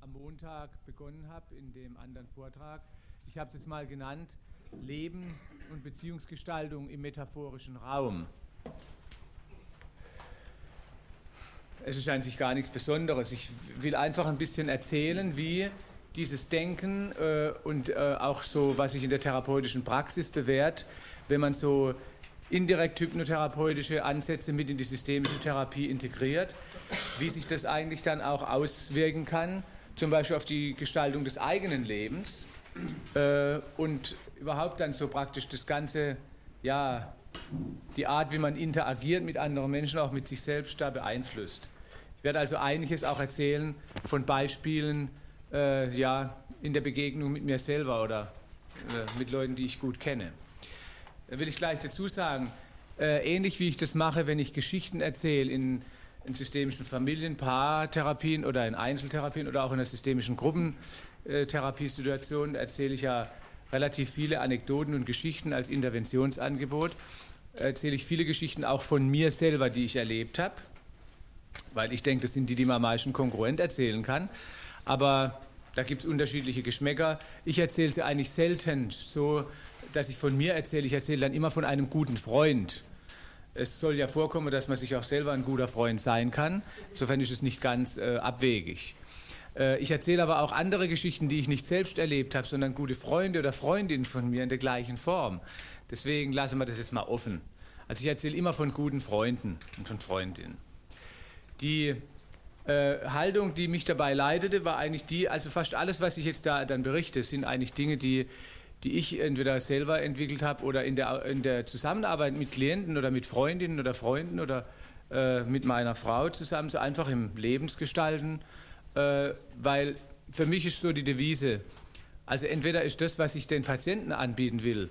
am Montag begonnen habe in dem anderen Vortrag. Ich habe es jetzt mal genannt, Leben und Beziehungsgestaltung im metaphorischen Raum. Es ist eigentlich gar nichts Besonderes. Ich will einfach ein bisschen erzählen, wie dieses Denken äh, und äh, auch so, was sich in der therapeutischen Praxis bewährt, wenn man so indirekt hypnotherapeutische Ansätze mit in die systemische Therapie integriert, wie sich das eigentlich dann auch auswirken kann, zum Beispiel auf die Gestaltung des eigenen Lebens äh, und überhaupt dann so praktisch das ganze, ja, die Art, wie man interagiert mit anderen Menschen, auch mit sich selbst da beeinflusst. Ich werde also einiges auch erzählen von Beispielen, äh, ja, in der Begegnung mit mir selber oder äh, mit Leuten, die ich gut kenne. Da will ich gleich dazu sagen, äh, ähnlich wie ich das mache, wenn ich Geschichten erzähle in, in systemischen Familien, Paartherapien oder in Einzeltherapien oder auch in der systemischen Gruppentherapiesituation, erzähle ich ja relativ viele Anekdoten und Geschichten als Interventionsangebot. Erzähle ich viele Geschichten auch von mir selber, die ich erlebt habe, weil ich denke, das sind die, die man am meisten kongruent erzählen kann aber da gibt es unterschiedliche Geschmäcker. Ich erzähle sie eigentlich selten so, dass ich von mir erzähle. Ich erzähle dann immer von einem guten Freund. Es soll ja vorkommen, dass man sich auch selber ein guter Freund sein kann. Insofern ist es nicht ganz äh, abwegig. Äh, ich erzähle aber auch andere Geschichten, die ich nicht selbst erlebt habe, sondern gute Freunde oder Freundinnen von mir in der gleichen Form. Deswegen lassen wir das jetzt mal offen. Also ich erzähle immer von guten Freunden und von Freundinnen. Die äh, Haltung, die mich dabei leitete, war eigentlich die, also fast alles, was ich jetzt da dann berichte, sind eigentlich Dinge, die, die ich entweder selber entwickelt habe oder in der, in der Zusammenarbeit mit Klienten oder mit Freundinnen oder Freunden oder äh, mit meiner Frau zusammen, so einfach im Lebensgestalten, äh, weil für mich ist so die Devise, also entweder ist das, was ich den Patienten anbieten will,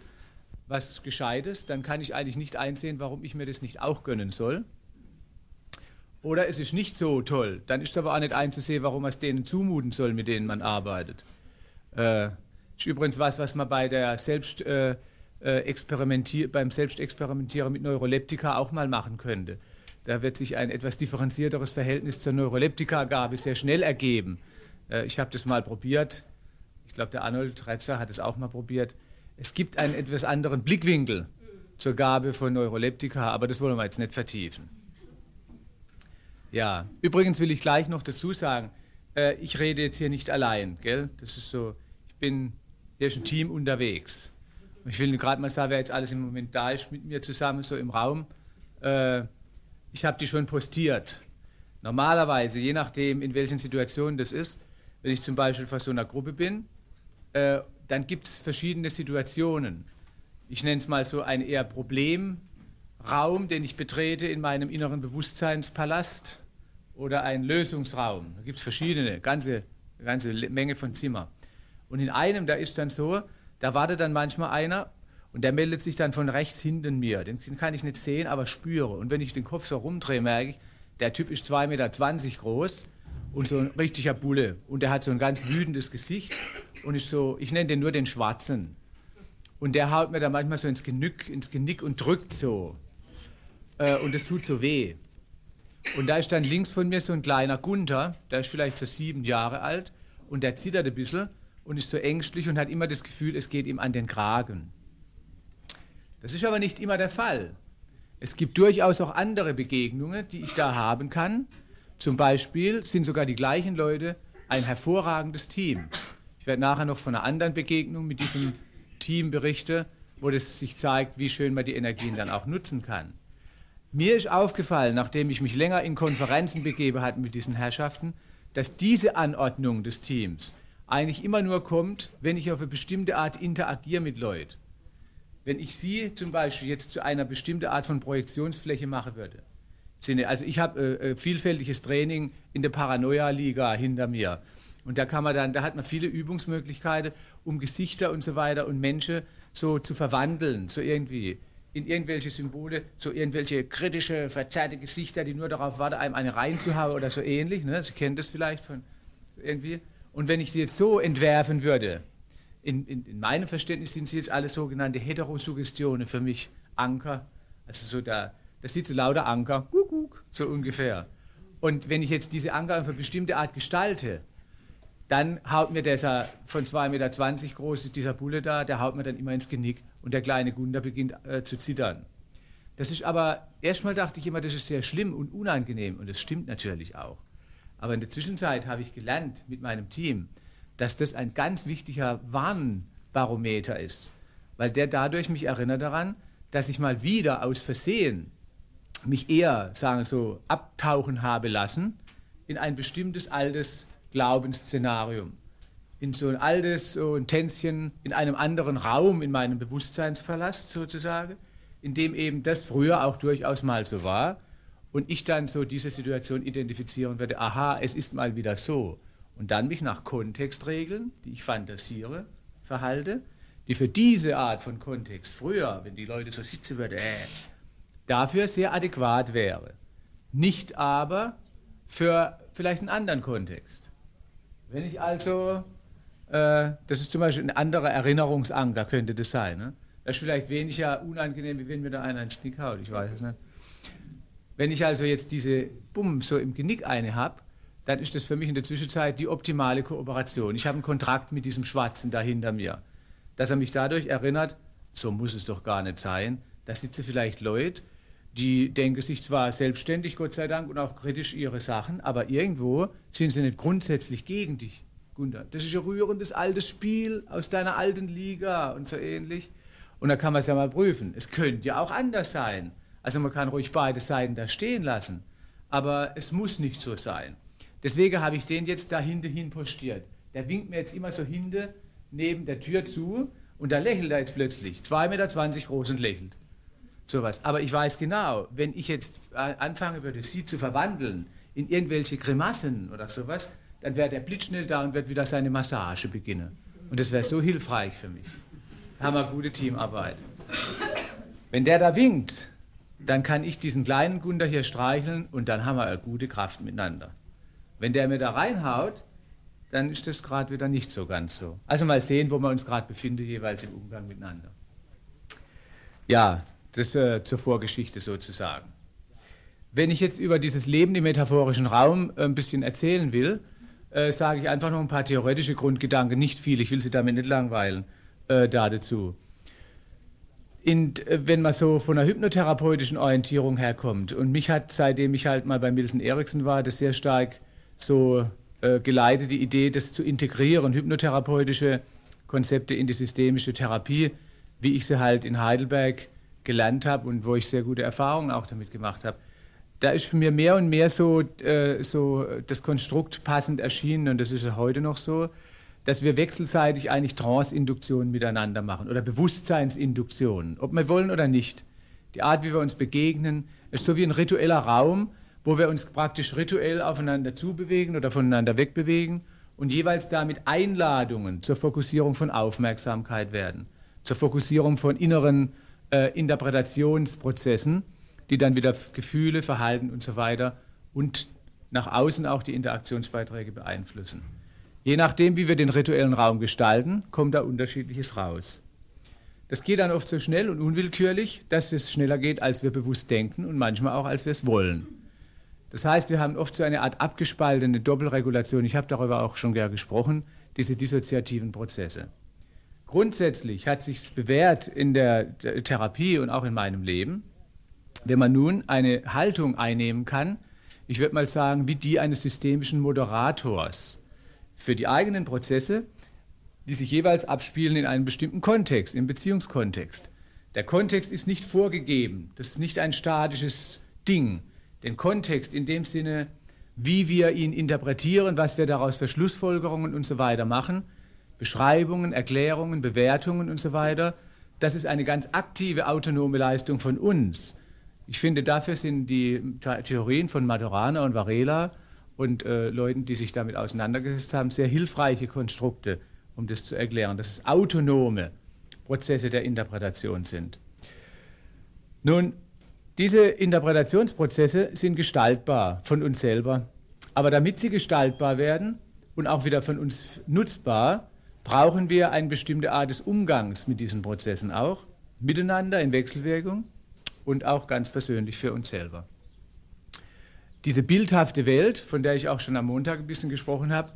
was Gescheites, dann kann ich eigentlich nicht einsehen, warum ich mir das nicht auch gönnen soll. Oder es ist nicht so toll. Dann ist aber auch nicht einzusehen, warum man es denen zumuten soll, mit denen man arbeitet. Äh, ist übrigens was, was man bei der Selbst, äh, äh experimentier beim Selbstexperimentieren mit Neuroleptika auch mal machen könnte. Da wird sich ein etwas differenzierteres Verhältnis zur Neuroleptika-Gabe sehr schnell ergeben. Äh, ich habe das mal probiert. Ich glaube, der Arnold Retzer hat es auch mal probiert. Es gibt einen etwas anderen Blickwinkel zur Gabe von Neuroleptika, aber das wollen wir jetzt nicht vertiefen. Ja, übrigens will ich gleich noch dazu sagen, äh, ich rede jetzt hier nicht allein, gell? Das ist so, ich bin, hier ein Team unterwegs. Und ich will gerade mal sagen, wer jetzt alles im Moment da ist mit mir zusammen, so im Raum. Äh, ich habe die schon postiert. Normalerweise, je nachdem, in welchen Situationen das ist, wenn ich zum Beispiel vor so einer Gruppe bin, äh, dann gibt es verschiedene Situationen. Ich nenne es mal so ein eher Problem, Raum, den ich betrete in meinem inneren Bewusstseinspalast oder ein Lösungsraum. Da gibt es verschiedene, ganze, ganze Menge von Zimmer. Und in einem, da ist dann so, da wartet dann manchmal einer und der meldet sich dann von rechts hinten mir. Den, kann ich nicht sehen, aber spüre. Und wenn ich den Kopf so rumdrehe, merke ich, der Typ ist 2,20 Meter groß und so ein richtiger Bulle. Und der hat so ein ganz wütendes Gesicht und ist so, ich nenne den nur den Schwarzen. Und der haut mir dann manchmal so ins Genick, ins Genick und drückt so äh, und es tut so weh. Und da ist dann links von mir so ein kleiner Gunther, der ist vielleicht so sieben Jahre alt und der zittert ein bisschen und ist so ängstlich und hat immer das Gefühl, es geht ihm an den Kragen. Das ist aber nicht immer der Fall. Es gibt durchaus auch andere Begegnungen, die ich da haben kann. Zum Beispiel sind sogar die gleichen Leute ein hervorragendes Team. Ich werde nachher noch von einer anderen Begegnung mit diesem Team berichten, wo das sich zeigt, wie schön man die Energien dann auch nutzen kann. Mir ist aufgefallen, nachdem ich mich länger in Konferenzen begebe hatte mit diesen Herrschaften, dass diese Anordnung des Teams eigentlich immer nur kommt, wenn ich auf eine bestimmte Art interagiere mit Leuten. Wenn ich Sie zum Beispiel jetzt zu einer bestimmten Art von Projektionsfläche machen würde. Also ich habe äh, äh, vielfältiges Training in der Paranoia-Liga hinter mir. Und da kann man dann, da hat man viele Übungsmöglichkeiten, um Gesichter und so weiter und Menschen so zu verwandeln, so irgendwie in irgendwelche Symbole, so irgendwelche kritische, verzerrte Gesichter, die nur darauf warten, einem eine reinzuhauen oder so ähnlich. Ne? Sie kennen das vielleicht von so irgendwie. Und wenn ich sie jetzt so entwerfen würde, in, in, in, meinem Verständnis sind sie jetzt alle sogenannte Heterosuggestionen für mich, Anker. Also so da, da sitzen lauter Anker, so ungefähr. Und wenn ich jetzt diese Angaben für bestimmte Art gestalte, dann haut mir dieser von 2,20 Meter groß, dieser Bulle da, der haut mir dann immer ins Genick und der kleine Gunder beginnt äh, zu zittern. Das ist aber, erstmal dachte ich immer, das ist sehr schlimm und unangenehm und das stimmt natürlich auch. Aber in der Zwischenzeit habe ich gelernt mit meinem Team, dass das ein ganz wichtiger Warnbarometer ist, weil der dadurch mich erinnert daran, dass ich mal wieder aus Versehen mich eher, sagen so, abtauchen habe lassen in ein bestimmtes altes Glaubensszenarium. In so ein altes, so ein Tänzchen in einem anderen Raum, in meinem Bewusstseinspalast sozusagen, in dem eben das früher auch durchaus mal so war und ich dann so diese Situation identifizieren werde, aha, es ist mal wieder so. Und dann mich nach Kontextregeln, die ich fantasiere, verhalte, die für diese Art von Kontext früher, wenn die Leute so sitzen würden, äh, dafür sehr adäquat wäre. Nicht aber für vielleicht einen anderen Kontext. Wenn ich also, äh, das ist zum Beispiel ein anderer Erinnerungsanker, könnte das sein. Ne? Das ist vielleicht weniger unangenehm, wie wenn mir da einer ins Knick haut, ich weiß es nicht. Wenn ich also jetzt diese Bumm so im Genick eine habe, dann ist das für mich in der Zwischenzeit die optimale Kooperation. Ich habe einen Kontrakt mit diesem Schwarzen da hinter mir, dass er mich dadurch erinnert, so muss es doch gar nicht sein. Da sitzen vielleicht Leute, die denken sich zwar selbstständig, Gott sei Dank, und auch kritisch ihre Sachen, aber irgendwo sind sie nicht grundsätzlich gegen dich, Gunther. Das ist ein rührendes altes Spiel aus deiner alten Liga und so ähnlich. Und da kann man es ja mal prüfen. Es könnte ja auch anders sein. Also man kann ruhig beide Seiten da stehen lassen. Aber es muss nicht so sein. Deswegen habe ich den jetzt da hinten hin postiert. Der winkt mir jetzt immer so hinten neben der Tür zu und da lächelt er jetzt plötzlich. 2,20 Meter groß und lächelt sowas. Aber ich weiß genau, wenn ich jetzt anfangen würde, sie zu verwandeln in irgendwelche Grimassen oder sowas, dann wäre der blitzschnell da und wird wieder seine Massage beginnen. Und das wäre so hilfreich für mich. Haben wir gute Teamarbeit. Wenn der da winkt, dann kann ich diesen kleinen Gunder hier streicheln und dann haben wir eine gute Kraft miteinander. Wenn der mir da reinhaut, dann ist das gerade wieder nicht so ganz so. Also mal sehen, wo wir uns gerade befinden, jeweils im Umgang miteinander. Ja, das äh, zur Vorgeschichte sozusagen. Wenn ich jetzt über dieses Leben im metaphorischen Raum ein bisschen erzählen will, äh, sage ich einfach noch ein paar theoretische Grundgedanken, nicht viel, ich will Sie damit nicht langweilen, äh, da dazu. In, äh, wenn man so von einer hypnotherapeutischen Orientierung herkommt, und mich hat, seitdem ich halt mal bei Milton Erickson war, das sehr stark so äh, geleitet, die Idee, das zu integrieren, hypnotherapeutische Konzepte in die systemische Therapie, wie ich sie halt in Heidelberg gelernt habe und wo ich sehr gute Erfahrungen auch damit gemacht habe, da ist für mir mehr und mehr so, äh, so das Konstrukt passend erschienen und das ist ja heute noch so, dass wir wechselseitig eigentlich Trance-Induktionen miteinander machen oder Bewusstseinsinduktionen, ob wir wollen oder nicht. Die Art, wie wir uns begegnen, ist so wie ein ritueller Raum, wo wir uns praktisch rituell aufeinander zubewegen oder voneinander wegbewegen und jeweils damit Einladungen zur Fokussierung von Aufmerksamkeit werden, zur Fokussierung von inneren äh, Interpretationsprozessen, die dann wieder Gefühle, Verhalten und so weiter und nach außen auch die Interaktionsbeiträge beeinflussen. Je nachdem, wie wir den rituellen Raum gestalten, kommt da unterschiedliches raus. Das geht dann oft so schnell und unwillkürlich, dass es schneller geht, als wir bewusst denken und manchmal auch, als wir es wollen. Das heißt, wir haben oft so eine Art abgespaltene Doppelregulation. Ich habe darüber auch schon gerne gesprochen, diese dissoziativen Prozesse. Grundsätzlich hat sich bewährt in der Therapie und auch in meinem Leben, wenn man nun eine Haltung einnehmen kann, ich würde mal sagen, wie die eines systemischen Moderators für die eigenen Prozesse, die sich jeweils abspielen in einem bestimmten Kontext, im Beziehungskontext. Der Kontext ist nicht vorgegeben, das ist nicht ein statisches Ding. Den Kontext in dem Sinne, wie wir ihn interpretieren, was wir daraus für Schlussfolgerungen und so weiter machen, Beschreibungen, Erklärungen, Bewertungen und so weiter. Das ist eine ganz aktive, autonome Leistung von uns. Ich finde, dafür sind die Theorien von Maturana und Varela und äh, Leuten, die sich damit auseinandergesetzt haben, sehr hilfreiche Konstrukte, um das zu erklären, dass es autonome Prozesse der Interpretation sind. Nun, diese Interpretationsprozesse sind gestaltbar von uns selber, aber damit sie gestaltbar werden und auch wieder von uns nutzbar, brauchen wir eine bestimmte Art des Umgangs mit diesen Prozessen auch, miteinander in Wechselwirkung und auch ganz persönlich für uns selber. diese bildhafte Welt, von der ich auch schon am Montag ein bisschen gesprochen habe,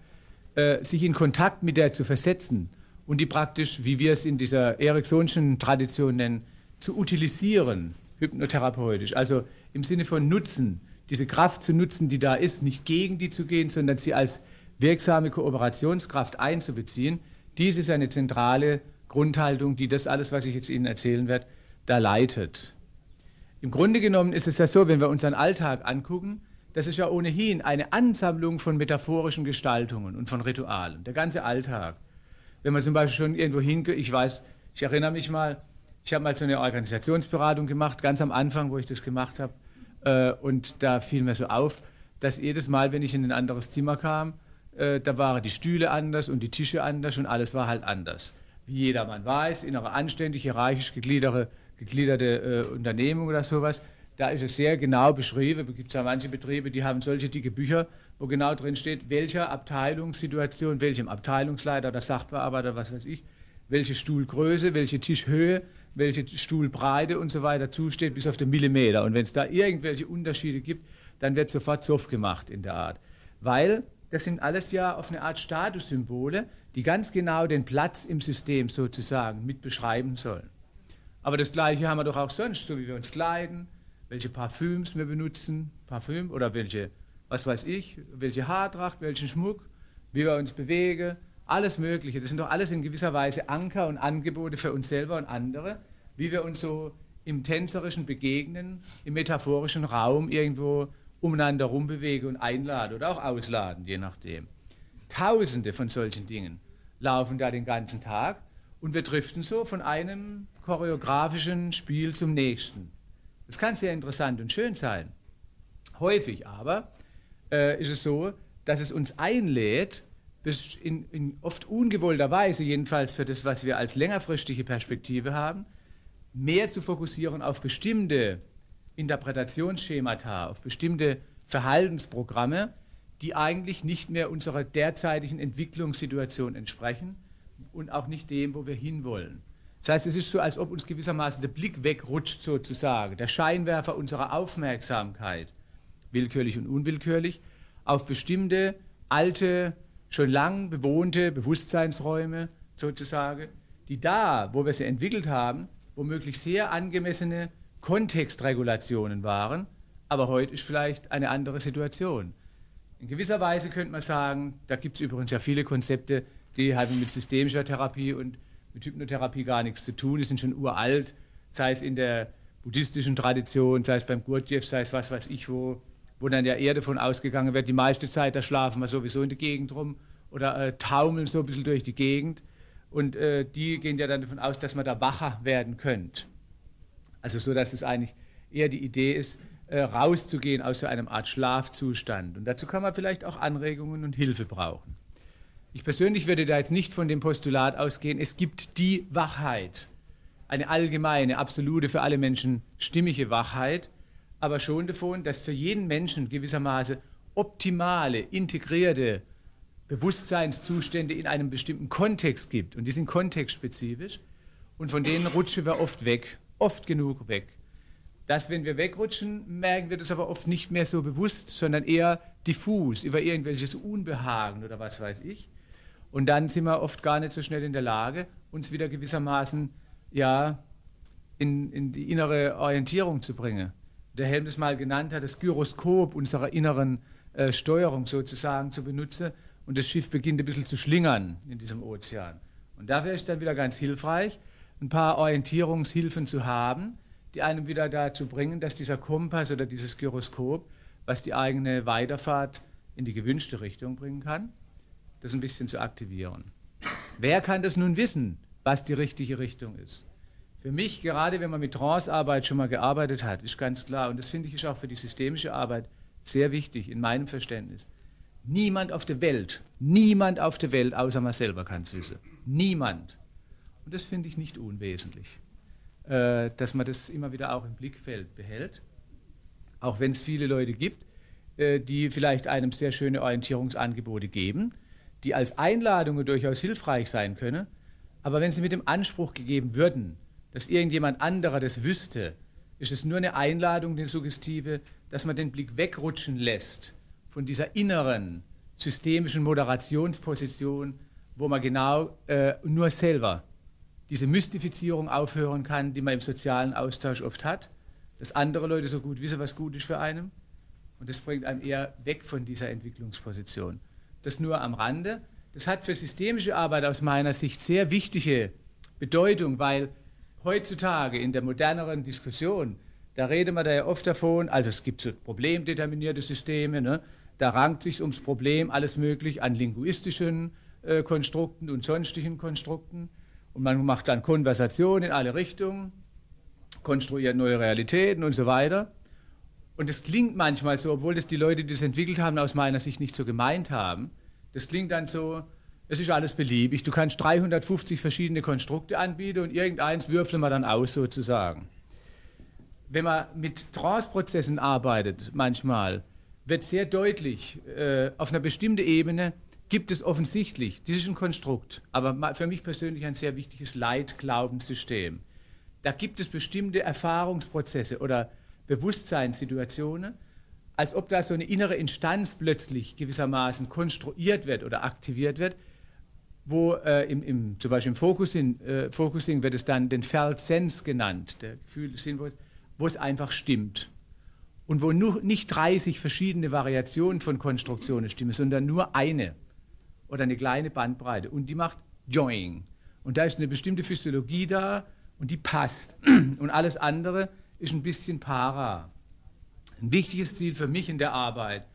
äh, sich in Kontakt mit der zu versetzen und die praktisch, wie wir es in dieser Ericksonschen Tradition nennen, zu utilisieren, hypnotherapeutisch. Also im Sinne von Nutzen, diese Kraft zu nutzen, die da ist, nicht gegen die zu gehen, sondern sie als wirksame Kooperationskraft einzubeziehen. Dies ist eine zentrale Grundhaltung, die das alles, was ich jetzt Ihnen erzählen werde, da leitet. Im Grunde genommen ist es ja so, wenn wir unseren Alltag angucken, das ist ja ohnehin eine Ansammlung von metaphorischen Gestaltungen und von Ritualen, der ganze Alltag. Wenn man zum Beispiel schon irgendwo hingeht, ich weiß, ich erinnere mich mal, ich habe mal so eine Organisationsberatung gemacht, ganz am Anfang, wo ich das gemacht habe, äh, und da fiel mir so auf, dass jedes Mal, wenn ich in ein anderes Zimmer kam, äh, da waren die Stühle anders und die Tische anders und alles war halt anders. Wie jedermann weiß, in einer anständig hierarchisch gegliederte, gegliederte äh, Unternehmung oder sowas, da ist es sehr genau beschrieben. Es gibt ja manche Betriebe, die haben solche dicke Bücher, wo genau drin steht, welcher Abteilungssituation, welchem Abteilungsleiter oder Sachbearbeiter, was weiß ich, welche Stuhlgröße, welche Tischhöhe, welche Stuhlbreite und so weiter zusteht, bis auf den Millimeter. Und wenn es da irgendwelche Unterschiede gibt, dann wird sofort Zoff gemacht in der Art. Weil das sind alles ja auf eine Art Statussymbole, die ganz genau den Platz im System sozusagen mit beschreiben sollen. Aber das Gleiche haben wir doch auch sonst, so wie wir uns kleiden, welche Parfüms wir benutzen, Parfüm oder welche, was weiß ich, welche Haartracht, welchen Schmuck, wie wir uns bewegen, alles Mögliche. Das sind doch alles in gewisser Weise Anker und Angebote für uns selber und andere, wie wir uns so im tänzerischen Begegnen, im metaphorischen Raum irgendwo umeinander rumbewegen und einladen oder auch ausladen, je nachdem. Tausende von solchen Dingen laufen da den ganzen Tag und wir driften so von einem choreografischen Spiel zum nächsten. Das kann sehr interessant und schön sein. Häufig aber äh, ist es so, dass es uns einlädt, in, in oft ungewollter Weise, jedenfalls für das, was wir als längerfristige Perspektive haben, mehr zu fokussieren auf bestimmte Interpretationsschemata, auf bestimmte Verhaltensprogramme, die eigentlich nicht mehr unserer derzeitigen Entwicklungssituation entsprechen und auch nicht dem, wo wir hinwollen. Das heißt, es ist so, als ob uns gewissermaßen der Blick wegrutscht sozusagen, der Scheinwerfer unserer Aufmerksamkeit, willkürlich und unwillkürlich, auf bestimmte alte, schon lang bewohnte Bewusstseinsräume sozusagen, die da, wo wir sie entwickelt haben, womöglich sehr angemessene Kontextregulationen waren, aber heute ist vielleicht eine andere Situation. In gewisser Weise könnte man sagen, da gibt es übrigens ja viele Konzepte, die haben mit systemischer Therapie und mit Hypnotherapie gar nichts zu tun, die sind schon uralt, sei es in der buddhistischen Tradition, sei es beim Gurdjieff, sei es was weiß ich wo, wo dann ja eher davon ausgegangen wird, die meiste Zeit, da schlafen wir sowieso in der Gegend rum oder äh, taumeln so ein bisschen durch die Gegend. Und äh, die gehen ja dann davon aus, dass man da wacher werden könnte. Also so, dass es eigentlich eher die Idee ist, äh, rauszugehen aus so einem Art Schlafzustand. Und dazu kann man vielleicht auch Anregungen und Hilfe brauchen. Ich persönlich würde da jetzt nicht von dem Postulat ausgehen, es gibt die Wachheit, eine allgemeine, absolute, für alle Menschen stimmige Wachheit, aber schon davon, dass für jeden Menschen gewissermaßen optimale, integrierte Bewusstseinszustände in einem bestimmten Kontext gibt. Und die sind kontextspezifisch und von denen rutschen wir oft weg, oft genug weg. Dass, wenn wir wegrutschen, merken wir das aber oft nicht mehr so bewusst, sondern eher diffus über irgendwelches Unbehagen oder was weiß ich. Und dann sind wir oft gar nicht so schnell in der Lage, uns wieder gewissermaßen ja, in, in die innere Orientierung zu bringen. Der Helm das mal genannt hat, das Gyroskop unserer inneren äh, Steuerung sozusagen zu benutzen. Und das Schiff beginnt ein bisschen zu schlingern in diesem Ozean. Und dafür ist dann wieder ganz hilfreich, ein paar Orientierungshilfen zu haben, die einem wieder dazu bringen, dass dieser Kompass oder dieses Gyroskop, was die eigene Weiterfahrt in die gewünschte Richtung bringen kann, das ein bisschen zu aktivieren. Wer kann das nun wissen, was die richtige Richtung ist? Für mich, gerade wenn man mit Trancearbeit schon mal gearbeitet hat, ist ganz klar, und das finde ich ist auch für die systemische Arbeit sehr wichtig in meinem Verständnis. Niemand auf der Welt, niemand auf der Welt außer man selber kann es wissen. Niemand. Und das finde ich nicht unwesentlich, äh, dass man das immer wieder auch im Blickfeld behält. Auch wenn es viele Leute gibt, äh, die vielleicht einem sehr schöne Orientierungsangebote geben, die als Einladungen durchaus hilfreich sein können. Aber wenn sie mit dem Anspruch gegeben würden, dass irgendjemand anderer das wüsste, ist es nur eine Einladung, eine Suggestive, dass man den Blick wegrutschen lässt von dieser inneren systemischen Moderationsposition, wo man genau äh, nur selber diese Mystifizierung aufhören kann, die man im sozialen Austausch oft hat, dass andere Leute so gut wissen, was gut ist für einen. Und das bringt einem eher weg von dieser Entwicklungsposition. Das nur am Rande. Das hat für systemische Arbeit aus meiner Sicht sehr wichtige Bedeutung, weil heutzutage in der moderneren Diskussion, da redet man da ja oft davon, also es gibt so problemdeterminierte Systeme, ne? da rankt sich ums Problem alles möglich an linguistischen äh, Konstrukten und sonstigen Konstrukten. Und man macht dann Konversation in alle Richtungen, konstruiert neue Realitäten und so weiter. Und es klingt manchmal so, obwohl das die Leute, die das entwickelt haben, aus meiner Sicht nicht so gemeint haben. Das klingt dann so, es ist alles beliebig. Du kannst 350 verschiedene Konstrukte anbieten und irgendeins würfeln wir dann aus sozusagen. Wenn man mit Trance-Prozessen arbeitet, manchmal, wird sehr deutlich, äh, auf einer bestimmten Ebene gibt es offensichtlich, das ist ein Konstrukt, aber für mich persönlich ein sehr wichtiges Leitglaubenssystem. Da gibt es bestimmte Erfahrungsprozesse oder Bewusstseinssituationen, als ob da so eine innere Instanz plötzlich gewissermaßen konstruiert wird oder aktiviert wird, wo äh, im, im, zum Beispiel im Focusing, äh, Focusing wird es dann den Felt Sense genannt, der Gefühl des Sinnvolls, wo es einfach stimmt. Und wo nur, nicht 30 verschiedene Variationen von Konstruktionen stimmen, sondern nur eine oder eine kleine Bandbreite. Und die macht Joing. Und da ist eine bestimmte Physiologie da und die passt. Und alles andere ist ein bisschen para. Ein wichtiges Ziel für mich in der Arbeit,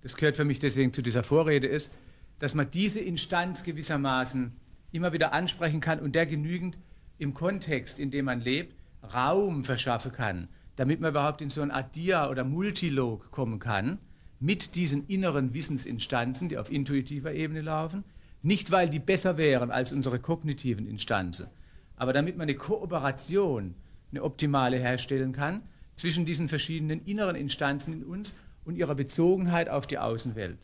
das gehört für mich deswegen zu dieser Vorrede, ist, dass man diese Instanz gewissermaßen immer wieder ansprechen kann und der genügend im Kontext, in dem man lebt, Raum verschaffen kann, damit man überhaupt in so ein Adia- oder Multilog kommen kann, mit diesen inneren Wissensinstanzen, die auf intuitiver Ebene laufen, nicht weil die besser wären als unsere kognitiven Instanzen, aber damit man eine Kooperation, eine optimale herstellen kann zwischen diesen verschiedenen inneren Instanzen in uns und ihrer Bezogenheit auf die Außenwelt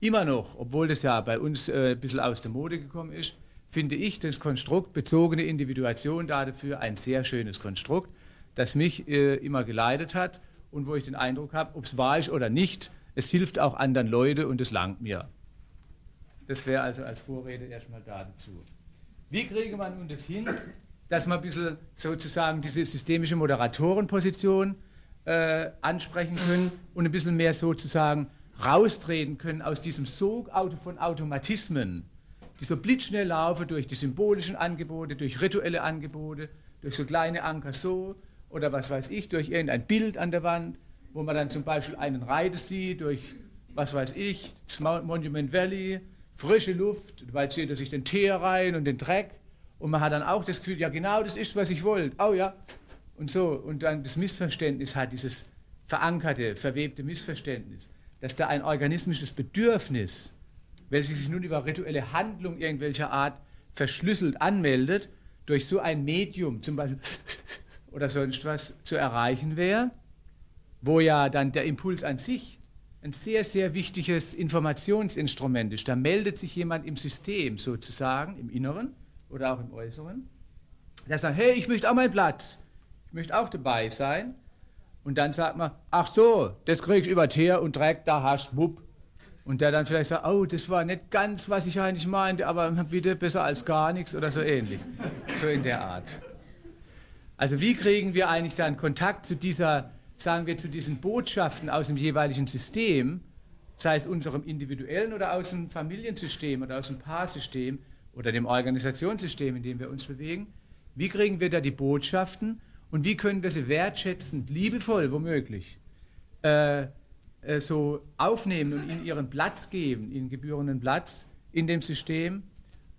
immer noch, obwohl das ja bei uns äh, ein bisschen aus der Mode gekommen ist, finde ich das Konstrukt bezogene Individuation dafür ein sehr schönes Konstrukt, das mich äh, immer geleitet hat und wo ich den Eindruck habe, ob es wahr ist oder nicht, es hilft auch anderen Leuten und es langt mir. Das wäre also als Vorrede erstmal dazu. Wie kriege man nun das hin, dass man ein bisschen sozusagen diese systemische Moderatorenposition äh, ansprechen können und ein bisschen mehr sozusagen raustreten können aus diesem Sog von Automatismen, die so blitzschnell laufen durch die symbolischen Angebote, durch rituelle Angebote, durch so kleine Anker so oder was weiß ich, durch irgendein Bild an der Wand, wo man dann zum Beispiel einen Reiter sieht, durch was weiß ich, Monument Valley, frische Luft, weil zieht er sich den Teer rein und den Dreck und man hat dann auch das Gefühl, ja genau das ist, was ich wollte, oh ja, und so. Und dann das Missverständnis hat, dieses verankerte, verwebte Missverständnis dass da ein organismisches Bedürfnis, welches sich nun über rituelle Handlung irgendwelcher Art verschlüsselt anmeldet, durch so ein Medium zum Beispiel oder sonst was zu erreichen wäre, wo ja dann der Impuls an sich ein sehr, sehr wichtiges Informationsinstrument ist. Da meldet sich jemand im System sozusagen, im Inneren oder auch im Äußeren, der sagt, hey, ich möchte auch meinen Platz, ich möchte auch dabei sein. Und dann sagt man, ach so, das kriegst du über Teer und Dreck, da hast du Und der dann vielleicht sagt, oh, das war nicht ganz, was ich eigentlich meinte, aber bitte besser als gar nichts oder so ähnlich. So in der Art. Also wie kriegen wir eigentlich dann Kontakt zu dieser, sagen wir, zu diesen Botschaften aus dem jeweiligen System, sei es unserem individuellen oder aus dem Familiensystem oder aus dem Paarsystem oder dem Organisationssystem, in dem wir uns bewegen? Wie kriegen wir da die Botschaften und wie können wir sie wertschätzend, liebevoll womöglich, äh, äh, so aufnehmen und ihnen ihren Platz geben, ihren gebührenden Platz in dem System,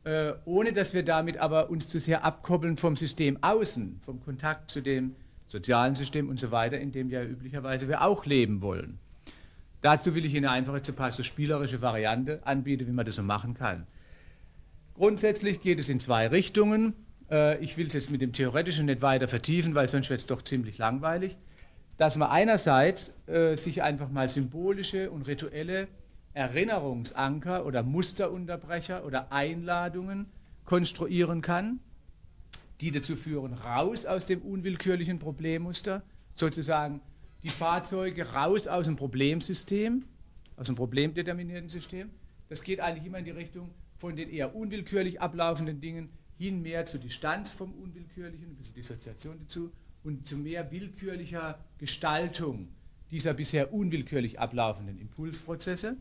äh, ohne dass wir damit aber uns zu sehr abkoppeln vom System außen, vom Kontakt zu dem sozialen System und so weiter, in dem ja üblicherweise wir auch leben wollen. Dazu will ich Ihnen einfach jetzt ein paar so spielerische Variante anbieten, wie man das so machen kann. Grundsätzlich geht es in zwei Richtungen. Äh, ich will es jetzt mit dem Theoretischen nicht weiter vertiefen, weil sonst wird es doch ziemlich langweilig, dass man einerseits äh, sich einfach mal symbolische und rituelle Erinnerungsanker oder Musterunterbrecher oder Einladungen konstruieren kann, die dazu führen, raus aus dem unwillkürlichen Problemmuster, sozusagen die Fahrzeuge raus aus dem Problemsystem, aus dem problemdeterminierten System. Das geht eigentlich immer in die Richtung von den eher unwillkürlich ablaufenden Dingen hin mehr zur Distanz vom Unwillkürlichen, ein bisschen Dissoziation dazu, und zu mehr willkürlicher Gestaltung dieser bisher unwillkürlich ablaufenden Impulsprozesse.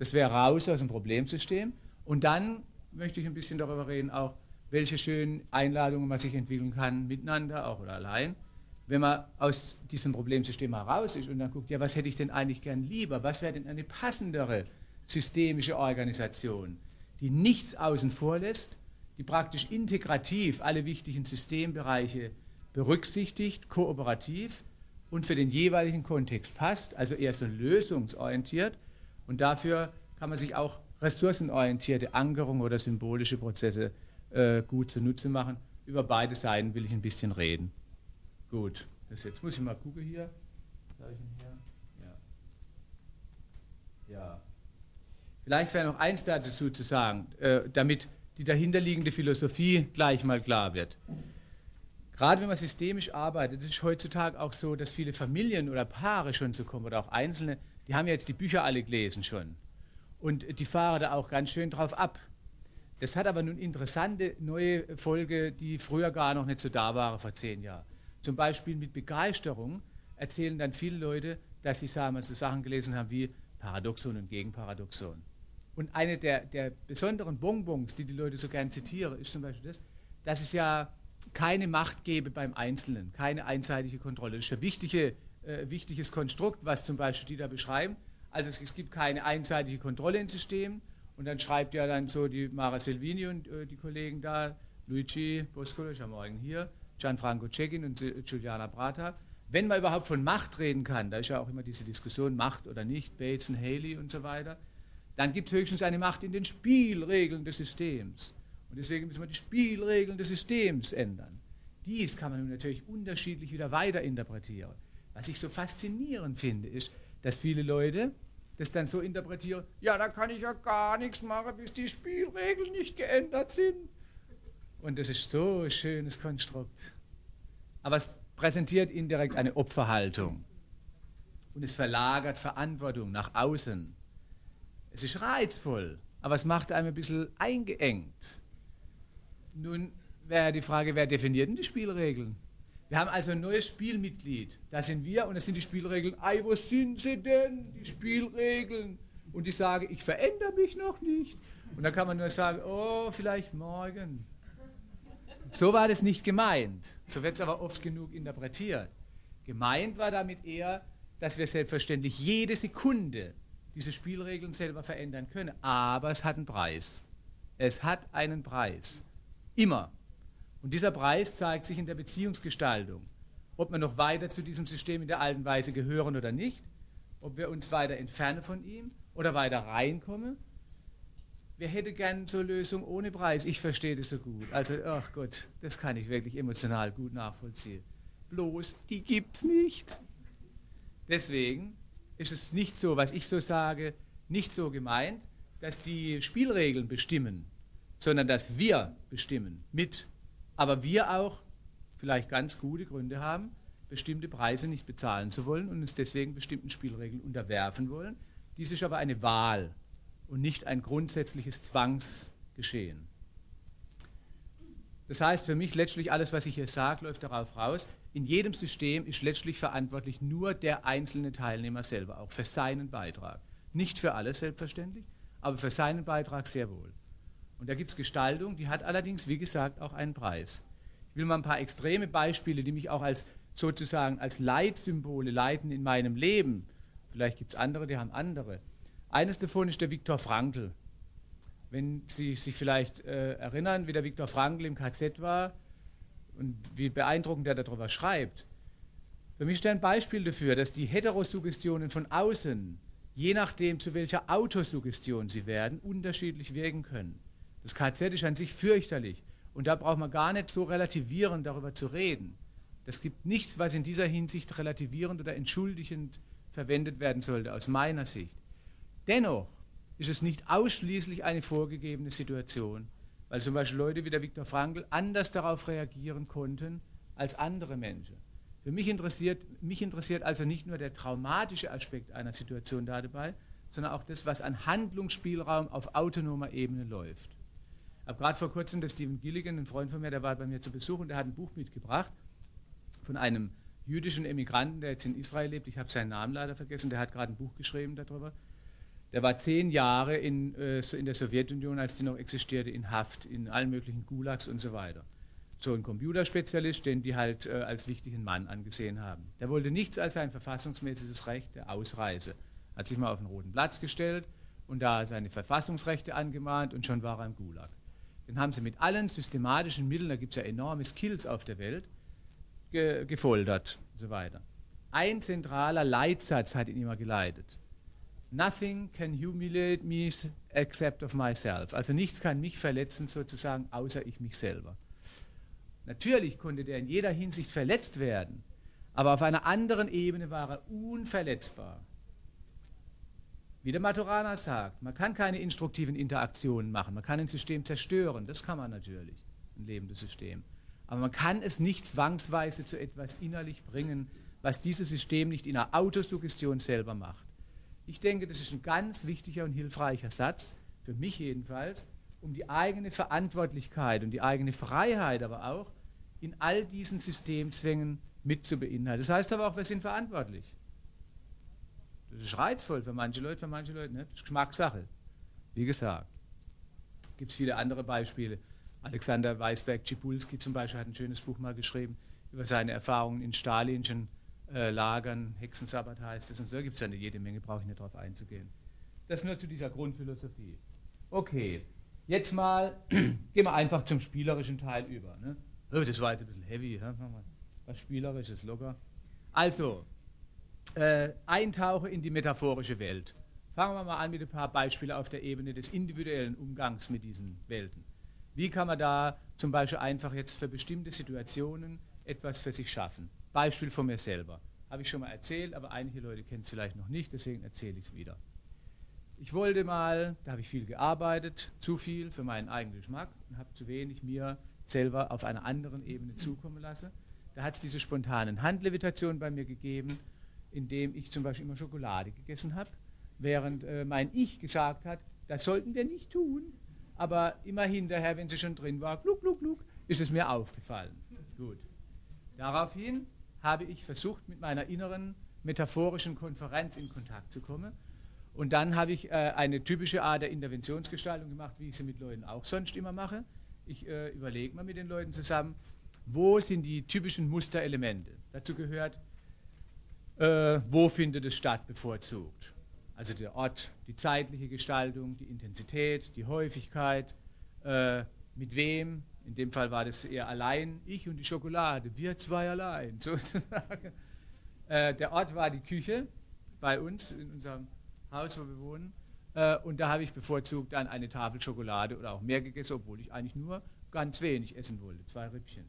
Das wäre raus aus dem Problemsystem. Und dann möchte ich ein bisschen darüber reden, auch welche schönen Einladungen man sich entwickeln kann, miteinander, auch oder allein, wenn man aus diesem Problemsystem heraus ist und dann guckt, ja, was hätte ich denn eigentlich gern lieber? Was wäre denn eine passendere systemische Organisation, die nichts außen vor lässt, die praktisch integrativ alle wichtigen Systembereiche berücksichtigt, kooperativ und für den jeweiligen Kontext passt, also eher so lösungsorientiert. Und dafür kann man sich auch ressourcenorientierte Ankerung oder symbolische Prozesse äh, gut zunutze machen. Über beide Seiten will ich ein bisschen reden. Gut, das jetzt muss ich mal gucken hier. Ja. ja. Vielleicht wäre noch eins dazu zu sagen, äh, damit die dahinterliegende Philosophie gleich mal klar wird. Gerade wenn man systemisch arbeitet, ist es heutzutage auch so, dass viele Familien oder Paare schon so kommen oder auch Einzelne, die haben ja jetzt die Bücher alle gelesen schon. Und die fahren da auch ganz schön drauf ab. Das hat aber nun interessante neue Folge, die früher gar noch nicht so da waren vor zehn Jahren. Zum Beispiel mit Begeisterung erzählen dann viele Leute, dass sie sagen, so Sachen gelesen haben wie Paradoxon und Gegenparadoxon. Und eine der, der besonderen Bonbons, die die Leute so gern zitieren, ist zum Beispiel das, dass es ja keine Macht gebe beim Einzelnen, keine einseitige Kontrolle. Das ist ein wichtige, äh, wichtiges Konstrukt, was zum Beispiel die da beschreiben. Also es, es gibt keine einseitige Kontrolle im System. Und dann schreibt ja dann so die Mara Selvini und äh, die Kollegen da, Luigi Boscolo, ist ja morgen hier, Gianfranco Cecchin und Giuliana Brata. Wenn man überhaupt von Macht reden kann, da ist ja auch immer diese Diskussion, Macht oder nicht, Bates und Haley und so weiter, dann gibt es höchstens eine Macht in den Spielregeln des Systems. Und deswegen müssen wir die Spielregeln des Systems ändern. Dies kann man natürlich unterschiedlich wieder weiter interpretieren. Was ich so faszinierend finde, ist, dass viele Leute das dann so interpretieren, ja, da kann ich ja gar nichts machen, bis die Spielregeln nicht geändert sind. Und das ist so ein schönes Konstrukt. Aber es präsentiert indirekt eine Opferhaltung. Und es verlagert Verantwortung nach außen. Es ist reizvoll, aber es macht einem ein bisschen eingeengt. Nun wäre die Frage, wer definiert denn die Spielregeln? Wir haben also ein neues Spielmitglied. Da sind wir und das sind die Spielregeln. Ei, wo sind sie denn, die Spielregeln? Und ich sage, ich verändere mich noch nicht. Und dann kann man nur sagen, oh, vielleicht morgen. So war das nicht gemeint. So wird es aber oft genug interpretiert. Gemeint war damit eher, dass wir selbstverständlich jede Sekunde diese Spielregeln selber verändern können. Aber es hat einen Preis. Es hat einen Preis. Immer. Und dieser Preis zeigt sich in der Beziehungsgestaltung. Ob wir noch weiter zu diesem System in der alten Weise gehören oder nicht, ob wir uns weiter entfernen von ihm oder weiter reinkommen. Wer hätte gern so Lösung ohne Preis? Ich verstehe das so gut. Also, ach Gott, das kann ich wirklich emotional gut nachvollziehen. Bloß, die gibt es nicht. Deswegen ist es nicht so, was ich so sage, nicht so gemeint, dass die Spielregeln bestimmen, sondern dass wir bestimmen mit. Aber wir auch vielleicht ganz gute Gründe haben, bestimmte Preise nicht bezahlen zu wollen und uns deswegen bestimmten Spielregeln unterwerfen wollen. Dies ist aber eine Wahl und nicht ein grundsätzliches Zwangsgeschehen. Das heißt für mich letztlich alles, was ich hier sage, läuft darauf raus, in jedem System ist letztlich verantwortlich nur der einzelne Teilnehmer selber, auch für seinen Beitrag. Nicht für alles selbstverständlich, aber für seinen Beitrag sehr wohl. Und da gibt es Gestaltung, die hat allerdings, wie gesagt, auch einen Preis. Ich will mal ein paar extreme Beispiele, die mich auch als sozusagen als Leitsymbole leiten in meinem Leben. Vielleicht gibt es andere, die haben andere. Eines davon ist der Viktor Frankl. Wenn Sie sich vielleicht äh, erinnern, wie der Viktor Frankl im KZ war, und wie beeindruckend er darüber schreibt. Für mich ist ein Beispiel dafür, dass die Heterosuggestionen von außen, je nachdem zu welcher Autosuggestion sie werden, unterschiedlich wirken können. Das KZ ist an sich fürchterlich und da braucht man gar nicht so relativierend darüber zu reden. Das gibt nichts, was in dieser Hinsicht relativierend oder entschuldigend verwendet werden sollte, aus meiner Sicht. Dennoch ist es nicht ausschließlich eine vorgegebene Situation, Weil zum Beispiel Leute wie der Viktor Frankl anders darauf reagieren konnten als andere Menschen. Für mich interessiert, mich interessiert also nicht nur der traumatische Aspekt einer Situation dabei, sondern auch das, was an Handlungsspielraum auf autonomer Ebene läuft. Ich habe gerade vor kurzem der Stephen Gilligan, ein Freund von mir, der war bei mir zu Besuch und der hat ein Buch mitgebracht von einem jüdischen Emigranten, der jetzt in Israel lebt. Ich habe seinen Namen leider vergessen, der hat gerade ein Buch geschrieben darüber. Der war zehn Jahre in, äh, in der Sowjetunion, als die noch existierte, in Haft, in allen möglichen Gulags und so weiter. So ein Computerspezialist, den die halt äh, als wichtigen Mann angesehen haben. Der wollte nichts als ein verfassungsmäßiges Recht der Ausreise. Hat sich mal auf den roten Platz gestellt und da seine Verfassungsrechte angemahnt und schon war er im Gulag. Den haben sie mit allen systematischen Mitteln, da gibt es ja enorme Skills auf der Welt, ge gefoltert und so weiter. Ein zentraler Leitsatz hat ihn immer geleitet. Nothing can humiliate me except of myself. Also nichts kann mich verletzen sozusagen, außer ich mich selber. Natürlich konnte der in jeder Hinsicht verletzt werden, aber auf einer anderen Ebene war er unverletzbar. Wie der Maturana sagt, man kann keine instruktiven Interaktionen machen, man kann ein System zerstören, das kann man natürlich, ein lebendes System. Aber man kann es nicht zwangsweise zu etwas innerlich bringen, was dieses System nicht in einer Autosuggestion selber macht. Ich denke, das ist ein ganz wichtiger und hilfreicher Satz, für mich jedenfalls, um die eigene Verantwortlichkeit und die eigene Freiheit aber auch in all diesen Systemzwängen mit zu beinhalten. Das heißt aber auch, wir sind verantwortlich. Das ist reizvoll für manche Leute, für manche Leute nicht. Das ist Geschmackssache. Wie gesagt, gibt es viele andere Beispiele. Alexander Weisberg-Cibulski zum Beispiel hat ein schönes Buch mal geschrieben über seine Erfahrungen in stalinschen äh, Lagern, Hexensabbat heißt es und so. Da gibt es ja eine jede Menge, brauche ich nicht darauf einzugehen. Das nur zu dieser Grundphilosophie. Okay, jetzt mal gehen wir einfach zum spielerischen Teil über. Ne? Oh, das war jetzt ein bisschen heavy. Ja? Was Spielerisches, locker. Also, äh, Eintauche in die metaphorische Welt. Fangen wir mal an mit ein paar Beispielen auf der Ebene des individuellen Umgangs mit diesen Welten. Wie kann man da zum Beispiel einfach jetzt für bestimmte Situationen etwas für sich schaffen? Beispiel von mir selber. Habe ich schon mal erzählt, aber einige Leute kennen es vielleicht noch nicht, deswegen erzähle ich es wieder. Ich wollte mal, da habe ich viel gearbeitet, zu viel für meinen eigenen Geschmack und habe zu wenig mir selber auf einer anderen Ebene zukommen lassen. Da hat es diese spontanen Handlevitationen bei mir gegeben, indem ich zum Beispiel immer Schokolade gegessen habe, während äh, mein Ich gesagt hat, das sollten wir nicht tun. Aber immer hinterher, wenn sie schon drin war, gluck, gluck, gluck, ist es mir aufgefallen. Gut. Daraufhin habe ich versucht, mit meiner inneren metaphorischen Konferenz in Kontakt zu kommen. Und dann habe ich äh, eine typische Art der Interventionsgestaltung gemacht, wie ich sie mit Leuten auch sonst immer mache. Ich äh, überlege mal mit den Leuten zusammen, wo sind die typischen Musterelemente. Dazu gehört, äh, wo findet es statt bevorzugt. Also der Ort, die zeitliche Gestaltung, die Intensität, die Häufigkeit, äh, mit wem. In dem Fall war das eher allein, ich und die Schokolade, wir zwei allein sozusagen. Äh, der Ort war die Küche bei uns in unserem Haus, wo wir wohnen. Äh, und da habe ich bevorzugt dann eine Tafel Schokolade oder auch mehr gegessen, obwohl ich eigentlich nur ganz wenig essen wollte, zwei Rippchen.